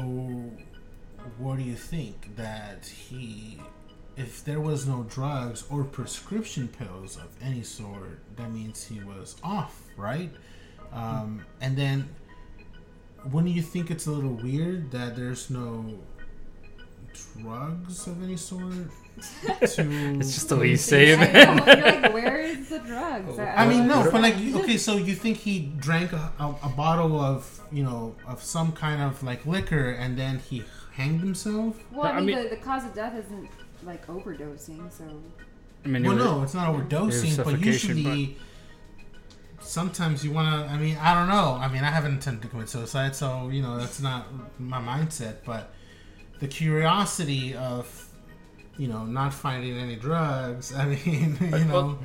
S1: what do you think that he, if there was no drugs or prescription pills of any sort, that means he was off, right? Um, and then, wouldn't you think it's a little weird that there's no drugs of any sort to? [LAUGHS]
S2: It's just the way you say it,
S3: I
S2: man.
S3: you're like, where is the drugs?
S1: I mean, no, but like, okay, so you think he drank a, a, a bottle of, you know, of some kind of like liquor, and then he hanged himself?
S3: Well, I
S2: I
S3: mean,
S2: mean-
S3: the, the cause of death isn't like overdosing, so
S2: I mean,
S1: Well,
S2: it was-
S1: no, it's not overdosing, but
S2: suffocation,
S1: usually sometimes you want to. I mean, I don't know. I mean, I haven't intended to commit suicide, so you know that's not my mindset. But the curiosity of you know not finding any drugs. [LAUGHS] I mean, you know.
S2: Well,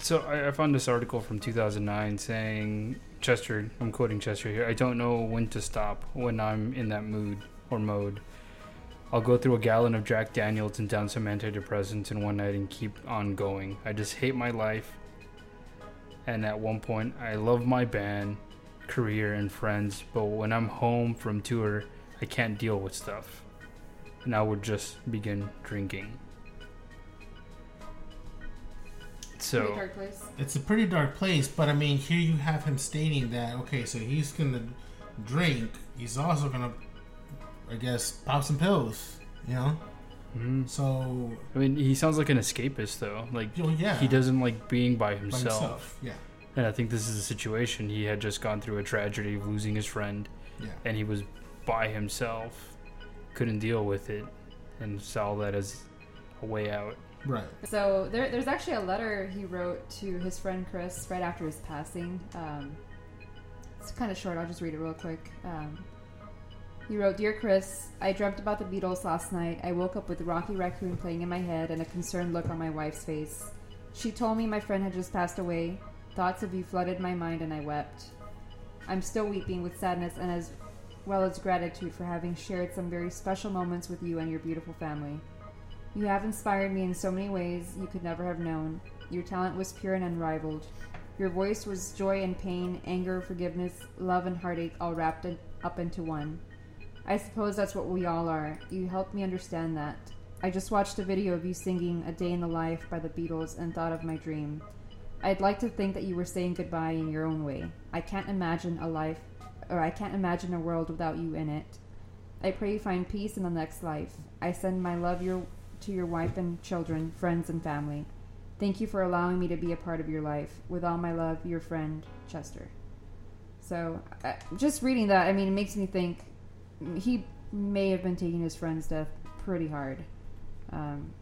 S2: So I, I found this article from 2009 saying Chester. I'm quoting Chester here. I don't know when to stop when I'm in that mood or mode. I'll go through a gallon of Jack Daniels and down some antidepressants in one night and keep on going. I just hate my life. And at one point, I love my band, career, and friends, but when I'm home from tour, I can't deal with stuff. And I would just begin drinking. So.
S3: Pretty dark place.
S1: it's a pretty dark place, but I mean, here you have him stating that okay, so he's gonna drink. He's also gonna, I guess, pop some pills. You know,
S2: Mhm.
S1: so
S2: I mean, he sounds like an escapist, though. Like,
S1: you know, yeah,
S2: he doesn't like being by
S1: by
S2: himself.
S1: himself. Yeah,
S2: And I think this is a situation. He had just gone through a tragedy of losing his friend,
S1: yeah,
S2: and he was by himself, couldn't deal with it, and saw that as a way out.
S1: right.
S3: So there, there's actually a letter he wrote to his friend Chris right after his passing. Um, it's kind of short. I'll just read it real quick. Um, he wrote, "Dear Chris, I dreamt about the Beatles last night. I woke up with Rocky Raccoon playing in my head and a concerned look on my wife's face. She told me my friend had just passed away. Thoughts of you flooded my mind, and I wept. I'm still weeping with sadness and as well as gratitude for having shared some very special moments with you and your beautiful family." You have inspired me in so many ways you could never have known. Your talent was pure and unrivaled. Your voice was joy and pain, anger, forgiveness, love, and heartache all wrapped up into one. I suppose that's what we all are. You helped me understand that. I just watched a video of you singing A Day in the Life by the Beatles and thought of my dream. I'd like to think that you were saying goodbye in your own way. I can't imagine a life, or I can't imagine a world without you in it. I pray you find peace in the next life. I send my love your to your wife and children, friends, and family. Thank you for allowing me to be a part of your life. With all my love, your friend, Chester. So, uh, just reading that, I mean, it makes me think he may have been taking his friend's death pretty hard. Um,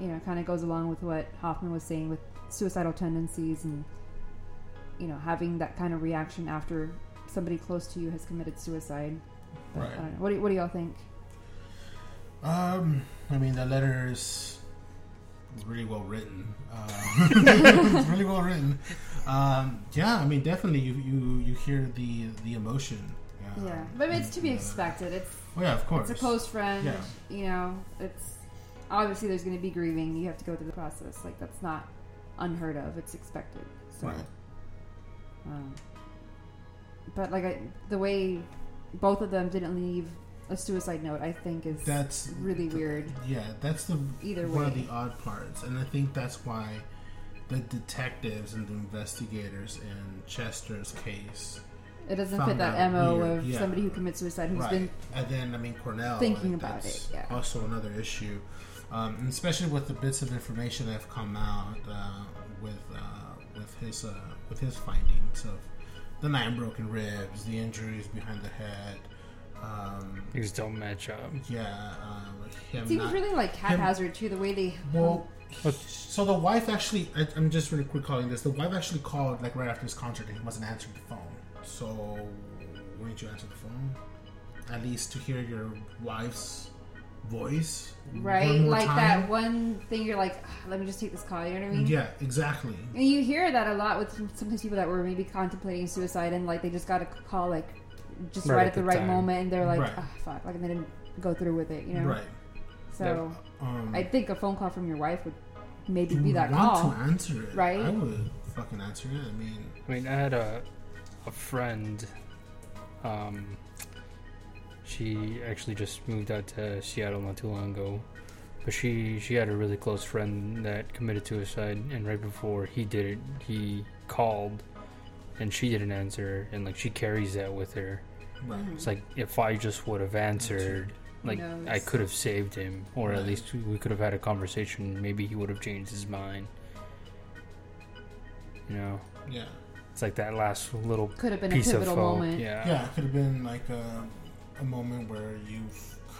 S3: you know, kind of goes along with what Hoffman was saying with suicidal tendencies and, you know, having that kind of reaction after somebody close to you has committed suicide.
S1: Right.
S3: I don't know. What do, what do y'all think?
S1: Um, I mean, the letter is is really well written. [LAUGHS] Uh, [LAUGHS] it's really well written. Um, yeah, I mean, definitely, you you you hear the the emotion.
S3: Yeah, but it's to be expected. It's
S1: Oh yeah, of course.
S3: it's a close friend.
S1: Yeah.
S3: You know, it's obviously there's going to be grieving. You have to go through the process. Like that's not unheard of. It's expected. So,
S1: Right.
S3: um, but like I, the way both of them didn't leave a suicide note, I think is
S1: That's
S3: really weird.
S1: Yeah, that's the
S3: Either
S1: one of the odd parts, and I think that's why the detectives and the investigators in Chester's case,
S3: It doesn't fit that
S1: out
S3: mo
S1: weird,
S3: of
S1: yeah.
S3: somebody who commits suicide who's
S1: right?
S3: been
S1: and then I mean Cornell
S3: thinking
S1: like,
S3: about
S1: that's
S3: it, yeah.
S1: Also another issue, um, and especially with the bits of information that have come out uh, with uh, with his uh, with his findings of the nine broken ribs, the injuries behind the head. Um,
S2: Things don't match up.
S1: yeah, um, him
S3: it seems
S1: not-
S3: really like
S1: him-
S3: haphazard too. The way they
S1: Well,
S2: But-
S1: so the wife actually, I, I'm just really recalling this. The wife actually called like right after his concert, and he wasn't answering the phone. So, wouldn't you answer the phone? At least to hear your wife's voice,
S3: right
S1: one more
S3: like
S1: time?
S3: that one thing. You're like, "Ah, let me just take this call. You know what I mean?
S1: Yeah, exactly.
S3: And you hear that a lot with sometimes people that were maybe contemplating suicide and like they just got a call like just right,
S2: Right
S3: at
S2: at
S3: the,
S2: the
S3: right
S2: time.
S3: moment and they're like,
S1: Right.
S3: ah, fuck, like and they didn't go through with it, you know?
S1: Right.
S3: So
S1: Um,
S3: I think a phone call from your wife would maybe
S1: you
S3: be
S1: would
S3: that
S1: want
S3: call.
S1: to answer it,
S3: right?
S1: I would fucking answer it. I mean,
S2: I mean, I had a a friend. Um, she actually just moved out to Seattle not too long ago, but she she had a really close friend that committed suicide, and right before he did it, he called, and she didn't answer, and like she carries that with her. It's like if I just would have answered, like
S3: knows?
S2: I could have saved him, or
S1: Right.
S2: at least we could have had a conversation. Maybe he would have changed his mind. You know,
S1: Yeah.
S2: It's like that last little
S3: Could have been a
S2: piece of
S3: pivotal
S2: hope.
S3: moment.
S2: Yeah.
S1: Yeah, it could have been like a, a moment where you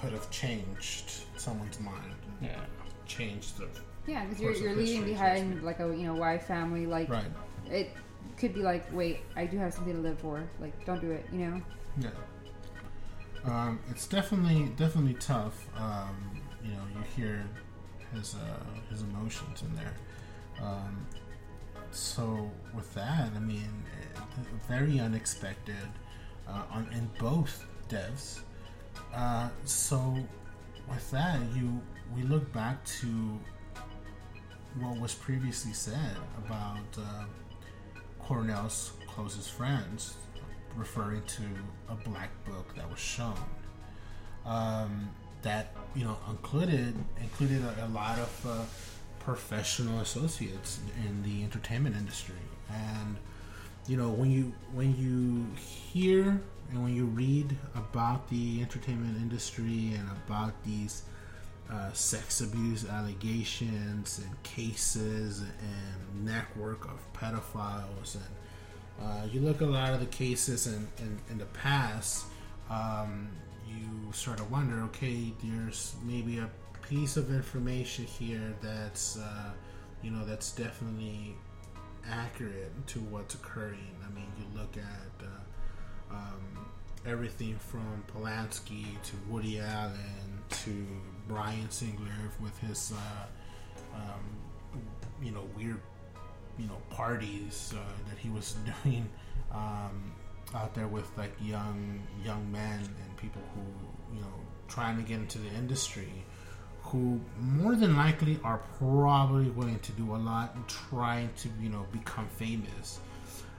S1: could have changed someone's mind,
S2: Yeah.
S1: changed the
S3: Yeah, because you're, you're leaving
S1: history, so to
S3: behind like a you know wife, family, like
S1: right.
S3: it. could be like, wait, I do have something to live for. Like, don't do it. You know.
S1: Yeah. Um, it's definitely definitely tough. Um, you know, you hear his uh, his emotions in there. Um, so with that, I mean, very unexpected uh, on in both devs. Uh, so with that, you we look back to what was previously said about uh, Cornell's closest friends, referring to a black book that was shown. Um, that you know included included a, a lot of uh, professional associates in the entertainment industry, and you know when you when you hear and when you read about the entertainment industry and about these uh, sex abuse allegations and cases and network of pedophiles and uh, you look at a lot of the cases in, in, in the past um, you sort of wonder okay there's maybe a piece of information here that's uh, you know that's definitely accurate to what's occurring. I mean you look at uh, um, everything from Polanski to Woody Allen to Bryan Singer with his, uh, um, you know, weird, you know, parties uh, that he was [LAUGHS] doing um, out there with like young young men and people who, you know, trying to get into the industry, who more than likely are probably willing to do a lot and trying to, you know, become famous.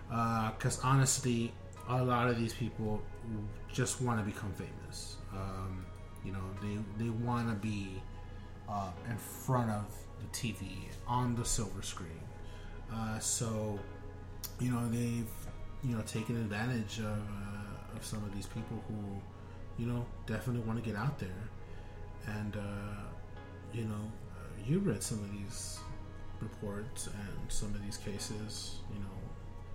S1: Because uh, honestly, a lot of these people just want to become famous. Um, you know, they they want to be uh, in front of the TV on the silver screen. Uh, so, you know, they've you know taken advantage of, uh, of some of these people who, you know, definitely want to get out there. And uh, you know, uh, you read some of these reports and some of these cases. You know,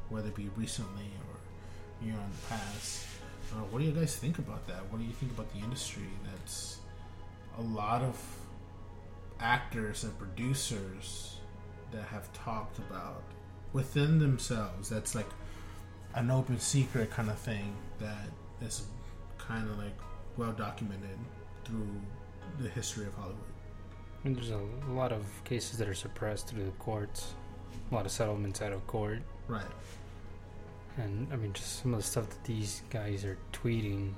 S1: whether it be recently or you know in the past uh, what do you guys think about that? What do you think about the industry? That's a lot of actors and producers that have talked about within themselves. That's like an open secret kind of thing that is kind of like well documented through the history of Hollywood.
S2: And there's a lot of cases that are suppressed through the courts, a lot of settlements out of court.
S1: Right.
S2: And I mean, just some of the stuff that these guys are tweeting.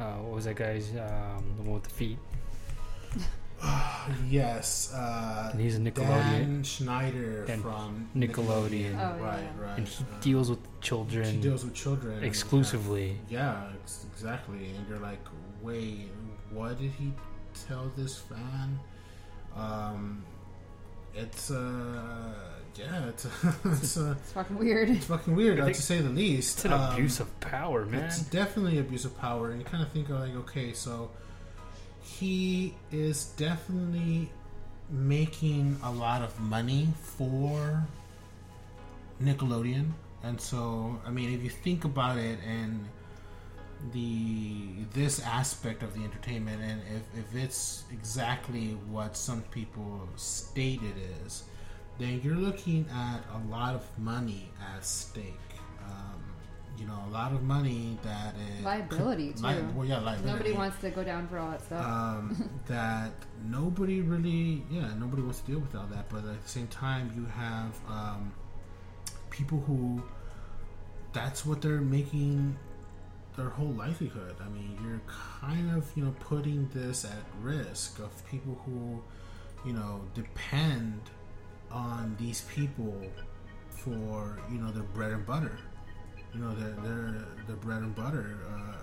S2: Uh, what was that guy's? Um, the one with the feet. [SIGHS]
S1: yes. Uh,
S2: and he's a Nickelodeon.
S1: Dan Schneider
S2: Dan
S1: from
S2: Nickelodeon.
S3: Oh,
S1: right,
S3: yeah.
S1: right.
S2: And he
S1: uh,
S2: deals with children
S1: he deals with children
S2: exclusively.
S1: Yeah, ex- exactly. And you're like, wait, what did he tell this fan? Um, it's uh, yeah, it's [LAUGHS] it's, uh,
S3: It's fucking weird.
S1: it's fucking weird, uh, to say the least.
S2: It's an
S1: Um,
S2: abuse of power, man.
S1: It's definitely abuse of power, and you kind of think of like, okay, so he is definitely making a lot of money for Nickelodeon, and so I mean, if you think about it, and the this aspect of the entertainment, and if, if it's exactly what some people state it is, then you're looking at a lot of money at stake. Um, you know, a lot of money that is
S3: Liability, too.
S1: Li- well, yeah, liability.
S3: Nobody wants to go down for all that stuff.
S1: um, [LAUGHS] that nobody really, yeah, nobody wants to deal with all that. But at the same time, you have um, people who that's what they're making their whole livelihood. I mean, you're kind of, you know, putting this at risk of people who, you know, depend on these people for, you know, their bread and butter. You know, their their their bread and butter uh,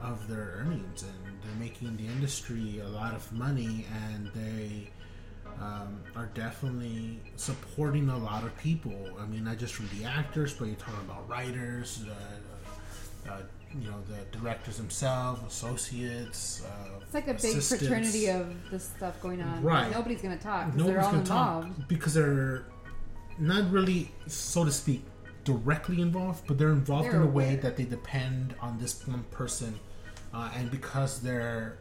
S1: of of their earnings, and they're making the industry a lot of money, and they um, are definitely supporting a lot of people. I mean, not just from the actors, but you're talking about writers, uh, uh, you know, the directors themselves, associates. Uh,
S3: it's like a big fraternity of this stuff going on.
S1: Right.
S3: Nobody's gonna talk 'cause
S1: Nobody's
S3: they're all
S1: gonna
S3: involved.
S1: talk because they're not really, so to speak, directly involved, but they're involved
S3: They're
S1: in a way that they depend on this one person, uh, and because they're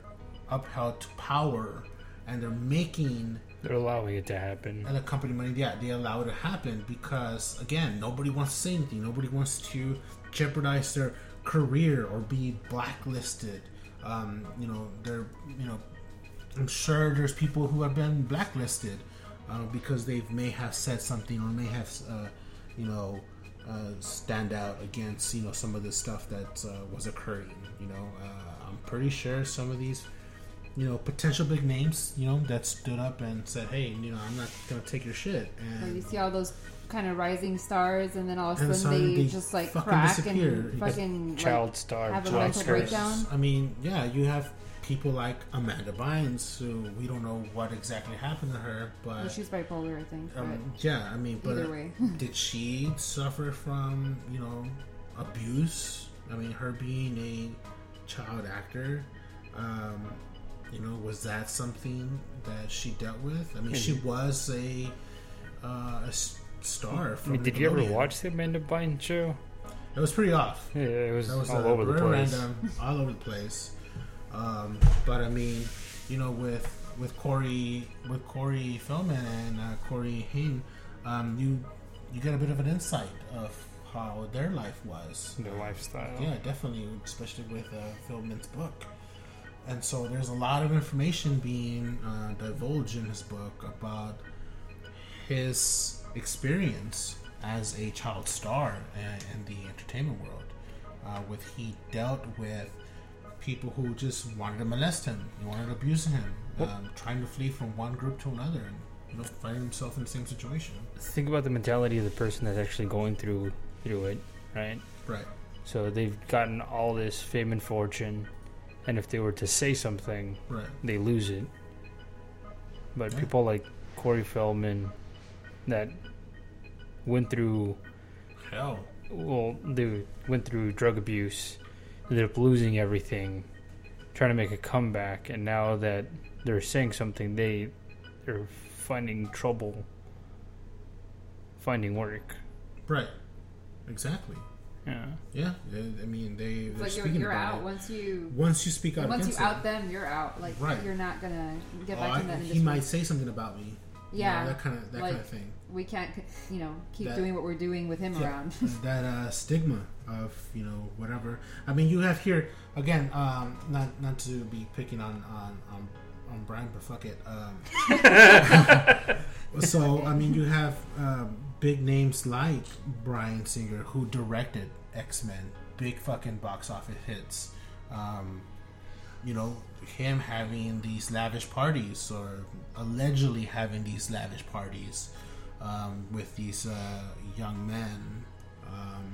S1: upheld to power and they're making
S2: They're allowing it to happen.
S1: and the company money, yeah, they allow it to happen because again, nobody wants to say anything. Nobody wants to jeopardize their career or be blacklisted. Um, you know, they're you know, I'm sure there's people who have been blacklisted uh, because they may have said something or may have uh, you know uh, stand out against you know some of the stuff that uh, was occurring. You know, uh, I'm pretty sure some of these you know, potential big names, you know, that stood up and said, "Hey, you know, I'm not gonna take your shit."
S3: Or you see all those kind of rising stars, and then all of a
S1: And
S3: sudden they,
S1: they
S3: just like
S1: fucking
S3: crack
S1: disappear.
S3: and
S1: Like
S3: fucking like,
S2: Child star,
S3: have a
S2: child
S3: mental
S2: stars.
S3: breakdown.
S1: I mean, yeah, you have people like Amanda Bynes, who we don't know what exactly happened to her,
S3: well,
S1: but
S3: she's bipolar, I think.
S1: Um, yeah, I mean, but
S3: either way, [LAUGHS]
S1: did she suffer from you know abuse? I mean, her being a child actor, um, you know, was that something that she dealt with? I mean, she was a, uh, a star.
S2: I mean, did you ever watch the Amanda Bynes show?
S1: It was pretty off.
S2: Yeah, it was,
S1: was
S2: all
S1: uh,
S2: over the place.
S1: all over the place. Um, but I mean, you know, with with Corey with Corey Feldman and uh, Corey Haim, um, you you get a bit of an insight of how their life was.
S2: Their lifestyle.
S1: Yeah, definitely, especially with uh, Feldman's book. And so there's a lot of information being uh, divulged in his book about his experience as a child star in, the entertainment world. Uh, with he dealt with people who just wanted to molest him, wanted to abuse him, um, trying to flee from one group to another, and you know, finding himself in the same situation.
S2: Think about the mentality of the person that's actually going through through it, right?
S1: Right.
S2: So they've gotten all this fame and fortune, and if they were to say something,
S1: Right.
S2: they lose it. But
S1: Yeah.
S2: people like Corey Feldman that went through
S1: Hell.
S2: well, they went through drug abuse, ended up losing everything, trying to make a comeback, and now that they're saying something, they they're finding trouble finding work.
S1: Right. Exactly.
S2: Yeah.
S1: Yeah. I I mean, they
S3: it's
S1: they're
S3: like you're,
S1: speaking
S3: you're
S1: about
S3: out
S1: it.
S3: once you
S1: Once you speak out
S3: once you out
S1: it,
S3: them, you're out. Like
S1: Right.
S3: you're not gonna get
S1: oh,
S3: back
S1: I-
S3: in that
S1: he
S3: industry.
S1: might say something about me. You know,
S3: yeah,
S1: that kind of that
S3: like-
S1: kind of thing.
S3: we can't, you know, keep
S1: That-
S3: doing what we're doing with him
S1: Yeah.
S3: around. [LAUGHS]
S1: that uh, stigma of you know whatever. I mean, you have here again. Um, not not to be picking on on on, on Bryan, but fuck it. Um, [LAUGHS] [LAUGHS] so I mean, you have um, big names like Bryan Singer who directed X Men, big fucking box office hits. Um, you know, him having these lavish parties or allegedly having these lavish parties um, with these uh, young men, um,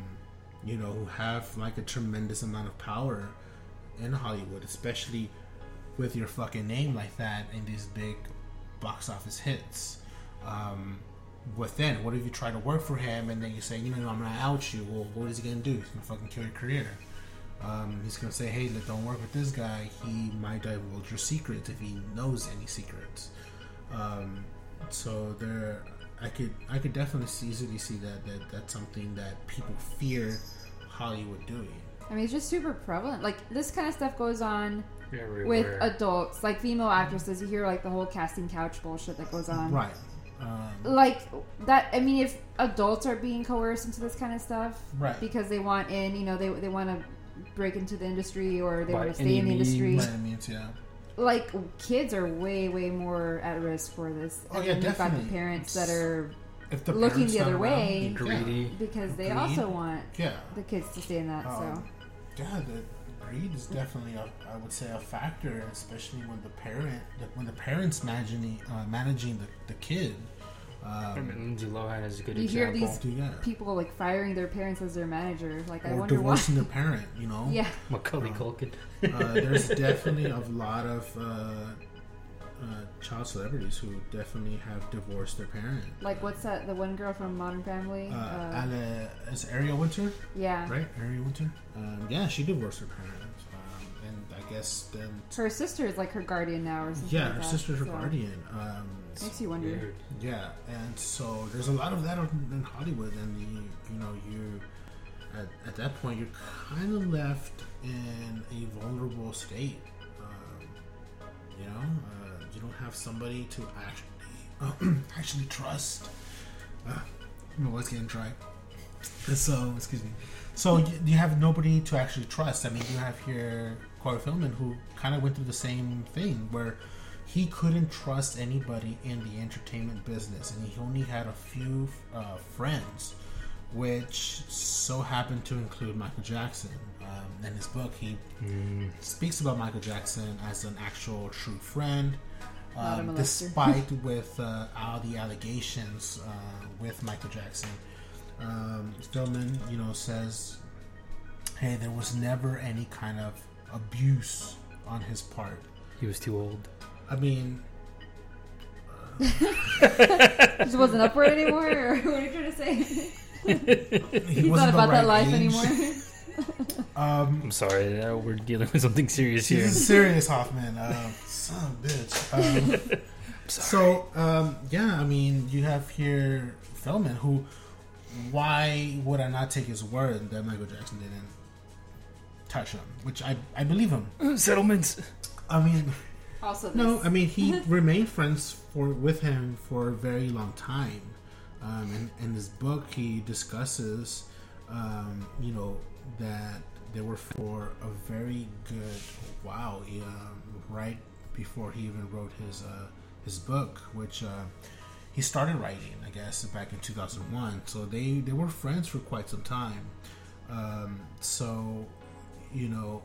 S1: you know, who have like a tremendous amount of power in Hollywood, especially with your fucking name like that and these big box office hits. Um, what then? What if you try to work for him and then you say, you know, I'm gonna out you? Well, what is he gonna do? He's gonna fucking kill your career. Um, he's gonna say, "Hey, look, don't work with this guy. He might divulge your secrets if he knows any secrets." Um, so there, I could, I could definitely see- easily see that, that that's something that people fear Hollywood doing.
S3: I mean, it's just super prevalent. Like this kind of stuff goes on with adults, like female actresses. You hear like the whole casting couch bullshit that goes on.
S1: Right. Um,
S3: Like that. I mean, if adults are being coerced into this kind of stuff,
S1: Right.
S3: because they want in, you know, they they want to break into the industry or they want to stay in the industry.
S2: means.
S1: by means, yeah.
S3: Like kids are way way more at risk for this.
S1: Oh,
S3: and
S1: yeah,
S3: then you've got the
S1: definitely.
S3: parents that are
S1: If the
S3: Looking the other
S1: around,
S3: way.
S1: you-
S2: Greedy.
S3: because they
S1: Greed.
S3: also want
S1: Yeah.
S3: the kids to stay in that.
S1: Um,
S3: so
S1: Yeah, the greed is definitely, a, I would say, a factor, especially when the parent, when the parents managing uh, managing the, the kid.
S2: I
S1: Um,
S2: mean, Lindsay Lohan is a good
S3: You hear
S2: example.
S3: these-
S1: yeah.
S3: people like firing their parents as their manager. Like I
S1: or
S3: wonder why.
S1: divorcing their [LAUGHS] parent, you know.
S3: Yeah.
S2: Macaulay
S1: Uh,
S2: Culkin.
S1: uh, [LAUGHS] there's definitely a lot of uh, uh, child celebrities who definitely have divorced their parent.
S3: Like what's that? The one girl from Modern Family.
S1: Uh,
S3: Uh,
S1: Ale, is Ariel Winter,
S3: yeah.
S1: right? Ariel Winter. Um, yeah, she divorced her parents, um, and I guess then
S3: Her sister is like her guardian now, or something.
S1: yeah,
S3: like
S1: her
S3: that,
S1: sister's her
S3: so
S1: guardian. Um,
S3: Makes you wonder.
S2: Weird.
S1: Yeah, and so there's a lot of that in in Hollywood, and you, you know, you at, at that point you're kind of left in a vulnerable state. Um, you know, uh, you don't have somebody to actually uh, [CLEARS THROAT] actually trust. Uh, my voice getting dry. So, excuse me. So you, you have nobody to actually trust. I mean, you have here Corey Feldman, who kind of went through the same thing, where he couldn't trust anybody in the entertainment business, and he only had a few uh, friends, which so happened to include Michael Jackson. Um, in his book, he speaks about Michael Jackson as an actual true friend. Um, despite [LAUGHS] with uh, all the allegations uh, with Michael Jackson, um, Feldman, you know, says, "Hey, there was never any kind of abuse on his part."
S2: He was too old.
S1: I mean, [LAUGHS]
S3: Just wasn't up for it anymore, or [LAUGHS] what are you trying to say?
S1: he
S3: He's
S1: wasn't
S3: not
S1: the
S3: about that life
S1: age.
S3: anymore. [LAUGHS]
S1: Um,
S2: I'm sorry, uh, we're dealing with something serious here.
S1: He's serious, Hoffman. Um, son of a bitch. Um, so, um, yeah, I mean, you have here Feldman, who, why would I not take his word that Michael Jackson didn't touch him? Which I, I believe him.
S2: Settlements.
S1: I mean,
S3: Also, this.
S1: no, I mean, he [LAUGHS] remained friends for with him for a very long time. Um, and in his book, he discusses, um, you know, that they were for a very good while, um, right before he even wrote his uh, his book, which uh, he started writing, I guess, back in 2001. So they they were friends for quite some time. Um, so, you know,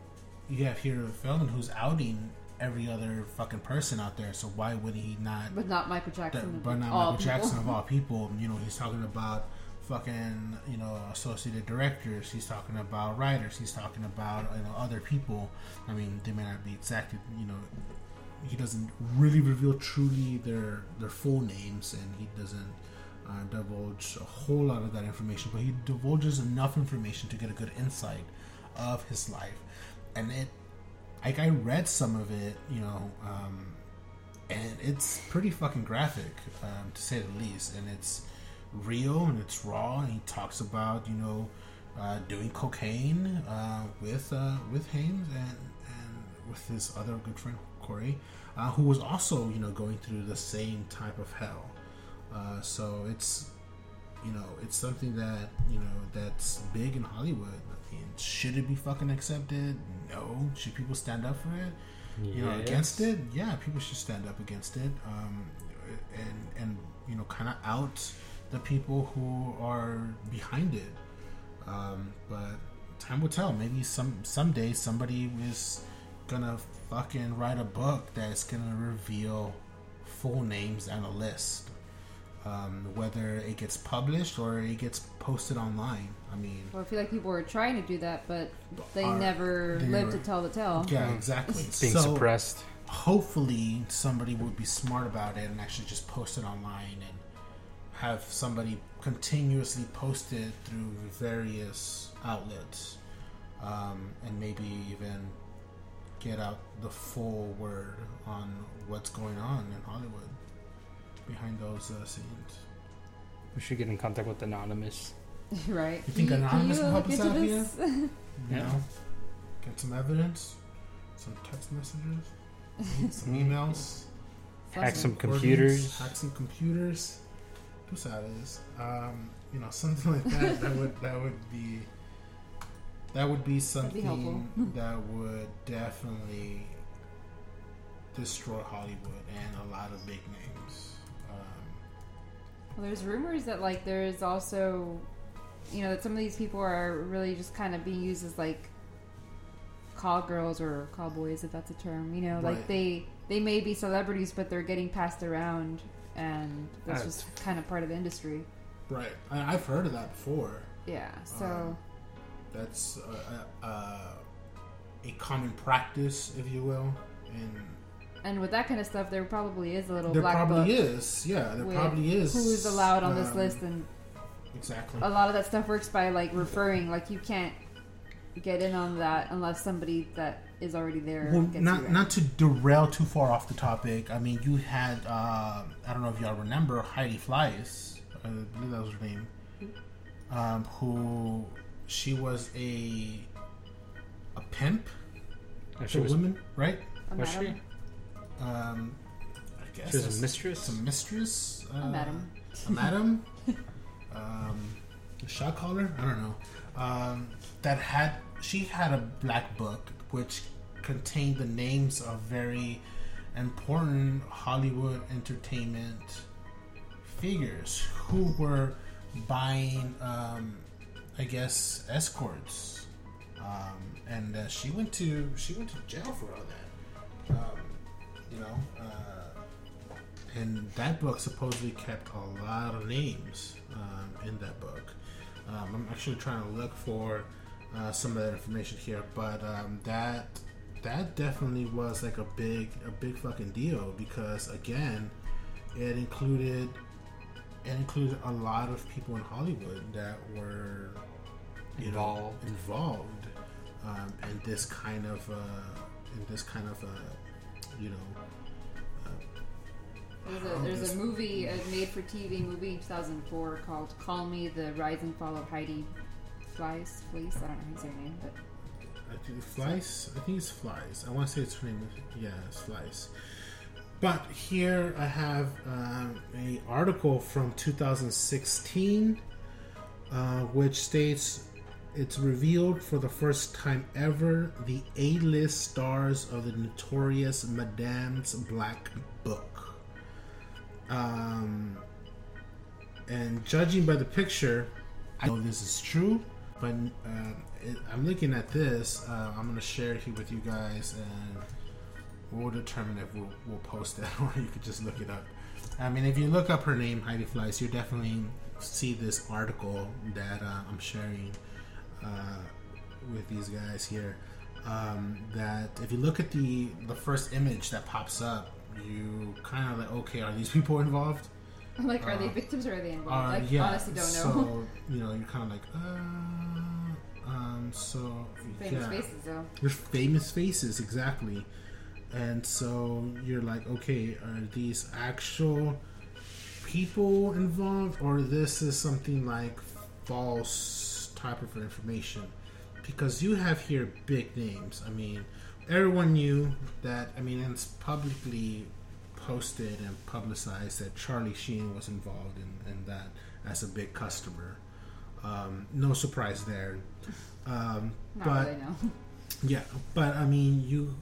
S1: you have here a Feldman who's outing every other fucking person out there. So why would he not?
S3: but not Michael Jackson.
S1: that, but not Michael
S3: people.
S1: Jackson of all [LAUGHS] people. You know, he's talking about fucking you know associated directors. He's talking about writers. He's talking about you know other people. I mean, they may not be exactly you know. He doesn't really reveal truly their their full names, and he doesn't uh, divulge a whole lot of that information. But he divulges enough information to get a good insight of his life, and it. Like I read some of it, you know, um, and it's pretty fucking graphic um, to say the least. And it's real and it's raw and he talks about you know uh, doing cocaine uh, with uh, with Haynes and and with his other good friend Corey uh, who was also you know going through the same type of hell. Uh, so it's you know it's something that you know that's big in Hollywood. I mean, should it be fucking accepted no should people stand up for it? You know against it? Yeah people should stand up against it um, and and you know kind of out the people who are behind it. Um, but time will tell. Maybe some someday somebody is gonna fucking write a book that's gonna reveal full names and a list um, whether it gets published or it gets posted online i mean
S3: Well, I feel like people were trying to do that, but they
S1: Are-
S3: never
S1: they
S3: lived
S1: never-
S3: to tell the tale.
S1: yeah exactly
S2: being
S1: So-
S2: suppressed.
S1: hopefully somebody would be smart about it and actually just post it online and have somebody continuously post it through various outlets um, and maybe even get out the full word on what's going on in Hollywood behind those uh, scenes.
S2: We should get in contact with Anonymous. [LAUGHS]
S3: right?
S1: You think
S3: Can
S1: Anonymous
S3: you
S1: will help
S3: look
S1: us
S3: into
S1: out
S3: this?
S1: You
S2: Yeah.
S1: know, get some evidence, some text messages, some emails.
S2: Hack some
S1: recordings,
S2: computers.
S1: hack some computers. Tú sabes. Um, you know, [LAUGHS] something like that. that would that would be that would be
S3: be
S1: something
S3: helpful. [LAUGHS]
S1: that would definitely destroy Hollywood and a lot of big names.
S3: Well, there's rumors that like there's also, you know, that some of these people are really just kind of being used as like call girls or call boys, if that's a term. You know, like they they may be celebrities, but they're getting passed around, and that's
S2: Uh,
S3: just kind of part of the industry.
S1: right. I, I've heard of that before.
S3: Yeah. So
S1: Um, That's a, a, a, a common practice, if you will, and
S3: and with that kind of stuff, there probably is a little black.
S1: there
S3: black
S1: probably
S3: book
S1: is. Yeah, there
S3: with
S1: probably is.
S3: who's allowed on this
S1: um,
S3: list, and
S1: Exactly.
S3: a lot of that stuff works by like referring. Like you can't get in on that unless somebody that is already there
S1: Well,
S3: gets
S1: not
S3: you
S1: not to derail too far off the topic. I mean, you had uh, I don't know if y'all remember Heidi Fleiss. I believe that was her name. Um, who she was a a pimp
S2: And she
S1: for
S2: was,
S1: women, right?
S2: Was she?
S3: Madam.
S1: Um, guess
S2: She was a mistress.
S1: it's a mistress. Uh,
S3: A madam.
S1: A madam. [LAUGHS] um, a shot caller. I don't know. Um, that had she had a black book which contained the names of very important Hollywood entertainment figures who were buying, um, I guess, escorts. Um, and uh, she went to she went to jail for all that. Um, you know, uh, and that book supposedly kept a lot of names um, in that book. Um, I'm actually trying to look for uh, some of that information here, but um, that that definitely was like a big a big fucking deal because again, it included it included a lot of people in Hollywood that were you know
S2: Involved.
S1: involved um, in this kind of uh, in this kind of uh, you know
S3: There's a, there's a movie, a made-for-TV movie in 2004 called "Call Me: The Rise and Fall of Heidi Fleiss." Fleiss, I don't know his name, but
S1: I think flies. I think it's flies. I want to say it's her name. Yeah, it's flies. But here I have um, a article from 2016, uh, which states it's revealed for the first time ever the A-list stars of the notorious Madame's Black. Um, and judging by the picture, I know this is true, but uh, it, I'm looking at this. Uh, I'm gonna share it here with you guys, and we'll determine if we'll, we'll post it [LAUGHS] or you could just look it up. I mean, if you look up her name, Heidi Fleiss, you definitely see this article that uh, I'm sharing uh, with these guys here. Um, that if you look at the the first image that pops up, you kind of like, okay, are these [LAUGHS] people involved?
S3: Like, are they
S1: Uh,
S3: victims or are they involved?
S1: Uh,
S3: like,
S1: yeah,
S3: honestly, don't know.
S1: So [LAUGHS] you know, you're kind of like, uh, um, so
S3: Famous
S1: yeah,
S3: faces, though.
S1: there's famous faces exactly, and so you're like, okay, are these actual people involved, or this is something like false type of information? Because you have here big names. I mean, everyone knew that. I mean, it's publicly posted and publicized that Charlie Sheen was involved in, in that as a big customer. Um, no surprise there. Um, but
S3: really, no. [LAUGHS]
S1: yeah, but I mean, you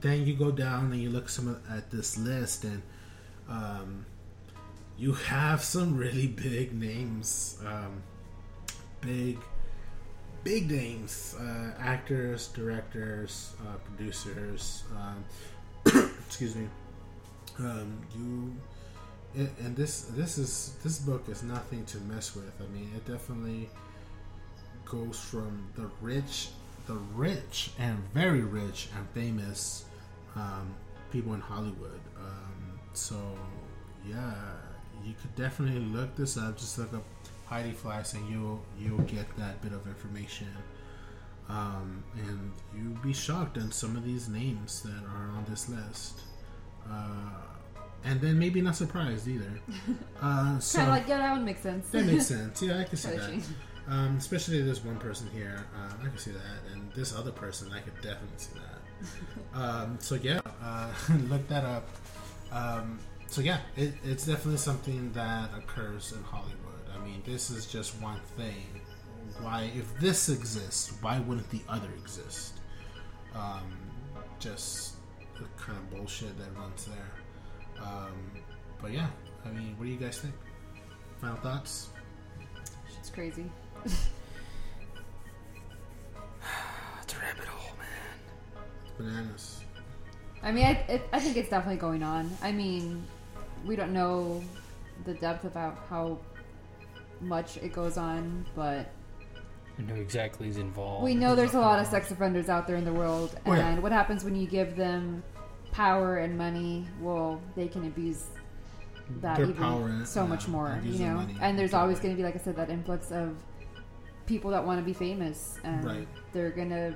S1: then you go down and you look some at this list, and um, you have some really big names, um, big, big names, uh, actors, directors, uh, producers. Um, [COUGHS] excuse me. Um, you and this this is this book is nothing to mess with. I mean, it definitely goes from the rich, the rich and very rich and famous um, people in Hollywood. Um, so yeah, you could definitely look this up. Just look up Heidi Fleiss, and you'll you'll get that bit of information. Um, and you'll be shocked on some of these names that are on this list. Uh, and then maybe not surprised either. [LAUGHS] Uh, so
S3: kind of like, yeah, that would make sense.
S1: that makes sense. Yeah, I can see [LAUGHS] that. Um, especially this one person here, uh, I can see that, and this other person, I could definitely see that. [LAUGHS] um, so yeah, uh, look that up. Um, so yeah, it, it's definitely something that occurs in Hollywood. I mean, this is just one thing. Why, if this exists, why wouldn't the other exist? Um, just the kind of bullshit that runs there. Um, but yeah, I mean, what do you guys think? Final thoughts?
S3: It's crazy. [SIGHS]
S2: It's a rabbit hole, man.
S1: It's Bananas.
S3: I mean, I, it, I think it's definitely going on. I mean, we don't know the depth about how much it goes on, but
S2: I know exactly who's involved.
S3: we know there's a lot of sex offenders out there in the world.
S1: Oh,
S3: And
S1: yeah.
S3: what happens when you give them power and money? Well, they can abuse that
S1: Their
S3: even
S1: power,
S3: so much more,
S1: and use
S3: you
S1: their
S3: know.
S1: money
S3: And there's always going to be, like I said, that influx of people that want to be famous, and
S1: Right.
S3: they're gonna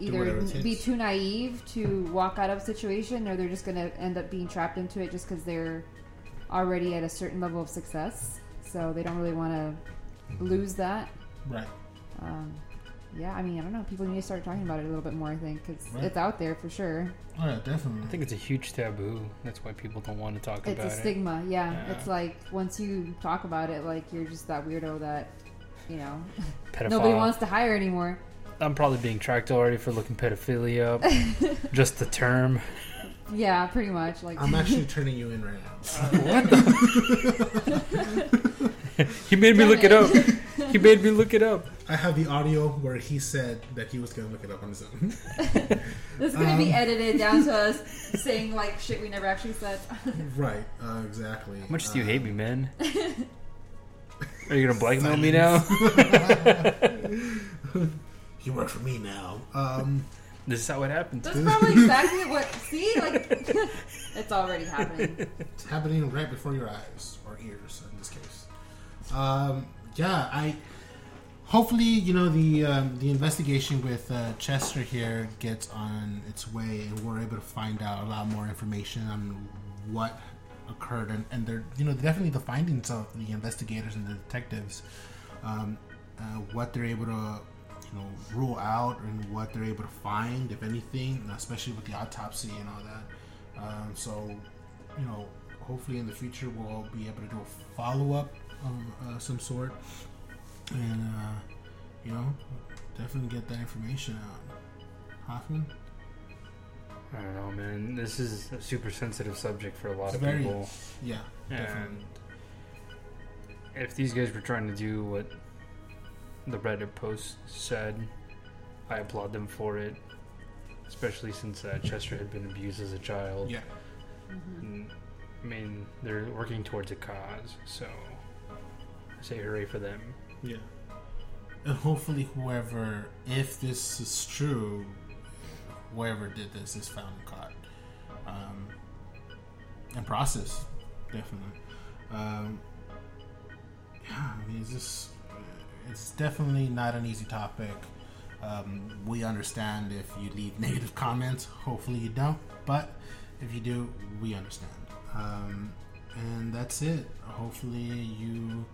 S1: whatever
S3: either
S1: it
S3: be
S1: takes.
S3: too naive to walk out of a situation, or they're just gonna end up being trapped into it just because they're already at a certain level of success. So they don't really want to lose that.
S1: Right.
S3: Um, yeah, I mean, I don't know. People need to start talking about it a little bit more. I think because
S1: Right.
S3: it's out there for sure.
S1: Oh yeah, definitely.
S2: I think it's a huge taboo. That's why people don't want to talk
S3: It's
S2: about it.
S3: It's a stigma. Yeah.
S2: Yeah.
S3: it's like once you talk about it, like you're just that weirdo that you know
S2: Pedophile.
S3: nobody wants to hire anymore.
S2: I'm probably being tracked already for looking pedophilia up. [LAUGHS] Just the term.
S3: Yeah, pretty much. Like
S1: I'm actually turning you in right now. [LAUGHS]
S2: what the? [LAUGHS] [LAUGHS] he made me
S3: Damn
S2: look it up. He made me look it up.
S1: I have the audio where he said that he was going to look it up on his own. [LAUGHS]
S3: this is gonna be
S1: Um,
S3: edited down to us [LAUGHS] saying like shit we never actually said.
S1: right, uh, exactly.
S2: How much do you
S1: Uh,
S2: hate me, man? Are you gonna blackmail me now?
S1: You work for me now. Um,
S2: This is how it happens.
S3: That's probably exactly what. See, like it's already happening.
S1: it's happening right before your eyes or ears in this case. Um, yeah, I. Hopefully, you know the um, the investigation with uh, Chester here gets on its way, and we're able to find out a lot more information on what occurred, and, and they're you know definitely the findings of the investigators and the detectives, um, uh, what they're able to you know rule out and what they're able to find, if anything, especially with the autopsy and all that. Um, so, you know, hopefully in the future we'll be able to do a follow up of uh, some sort, and uh, you know, definitely get that information out. Hoffman,
S2: I don't know, man. This is a super sensitive subject for a lot
S1: It's
S2: of
S1: very-
S2: people.
S1: yeah, definitely.
S2: If these guys were trying to do what the Reddit post said, I applaud them for it. Especially since uh, Chester had been abused as a child.
S1: Yeah,
S2: And, I mean, they're working towards a cause, so say hooray for them.
S1: yeah. And hopefully, whoever, if this is true, whoever did this is found and caught, um, and processed, definitely. Um, yeah, I mean, it's just, it's definitely not an easy topic. Um, we understand if you leave negative comments. Hopefully, you don't. But if you do, we understand. Um, and that's it. Hopefully, you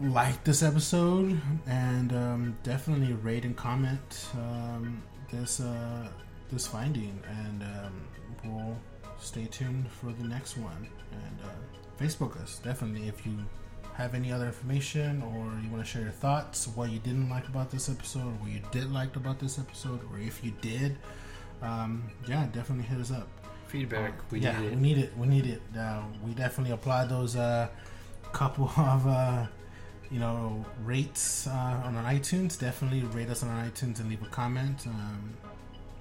S1: like this episode and um, definitely rate and comment um, this uh, this finding. And um, we'll stay tuned for the next one. And uh, Facebook us definitely if you have any other information or you want to share your thoughts, what you didn't like about this episode, what you did like about this episode, or if you did, um, yeah, definitely hit us up.
S2: Feedback, we
S1: yeah,
S2: need
S1: we need it. We need it. Uh, we definitely apply those uh, couple [LAUGHS] of uh, you know rates uh, on our iTunes. Definitely rate us on our iTunes and leave a comment. Um,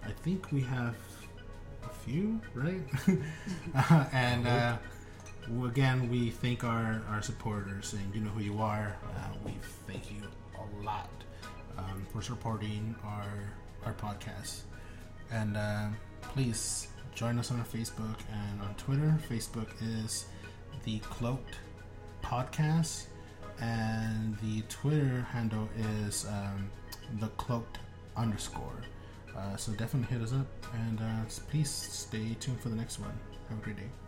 S1: I think we have a few, right? [LAUGHS] uh, and uh, again, we thank our our supporters, and you know who you are. Uh, we thank you a lot um, for supporting our our podcast. And uh, please join us on our Facebook and on Twitter. Facebook is the Cloaked Podcast, and the Twitter handle is um, the Cloaked underscore. Uh, so definitely hit us up, and uh, please stay tuned for the next one. Have a great day.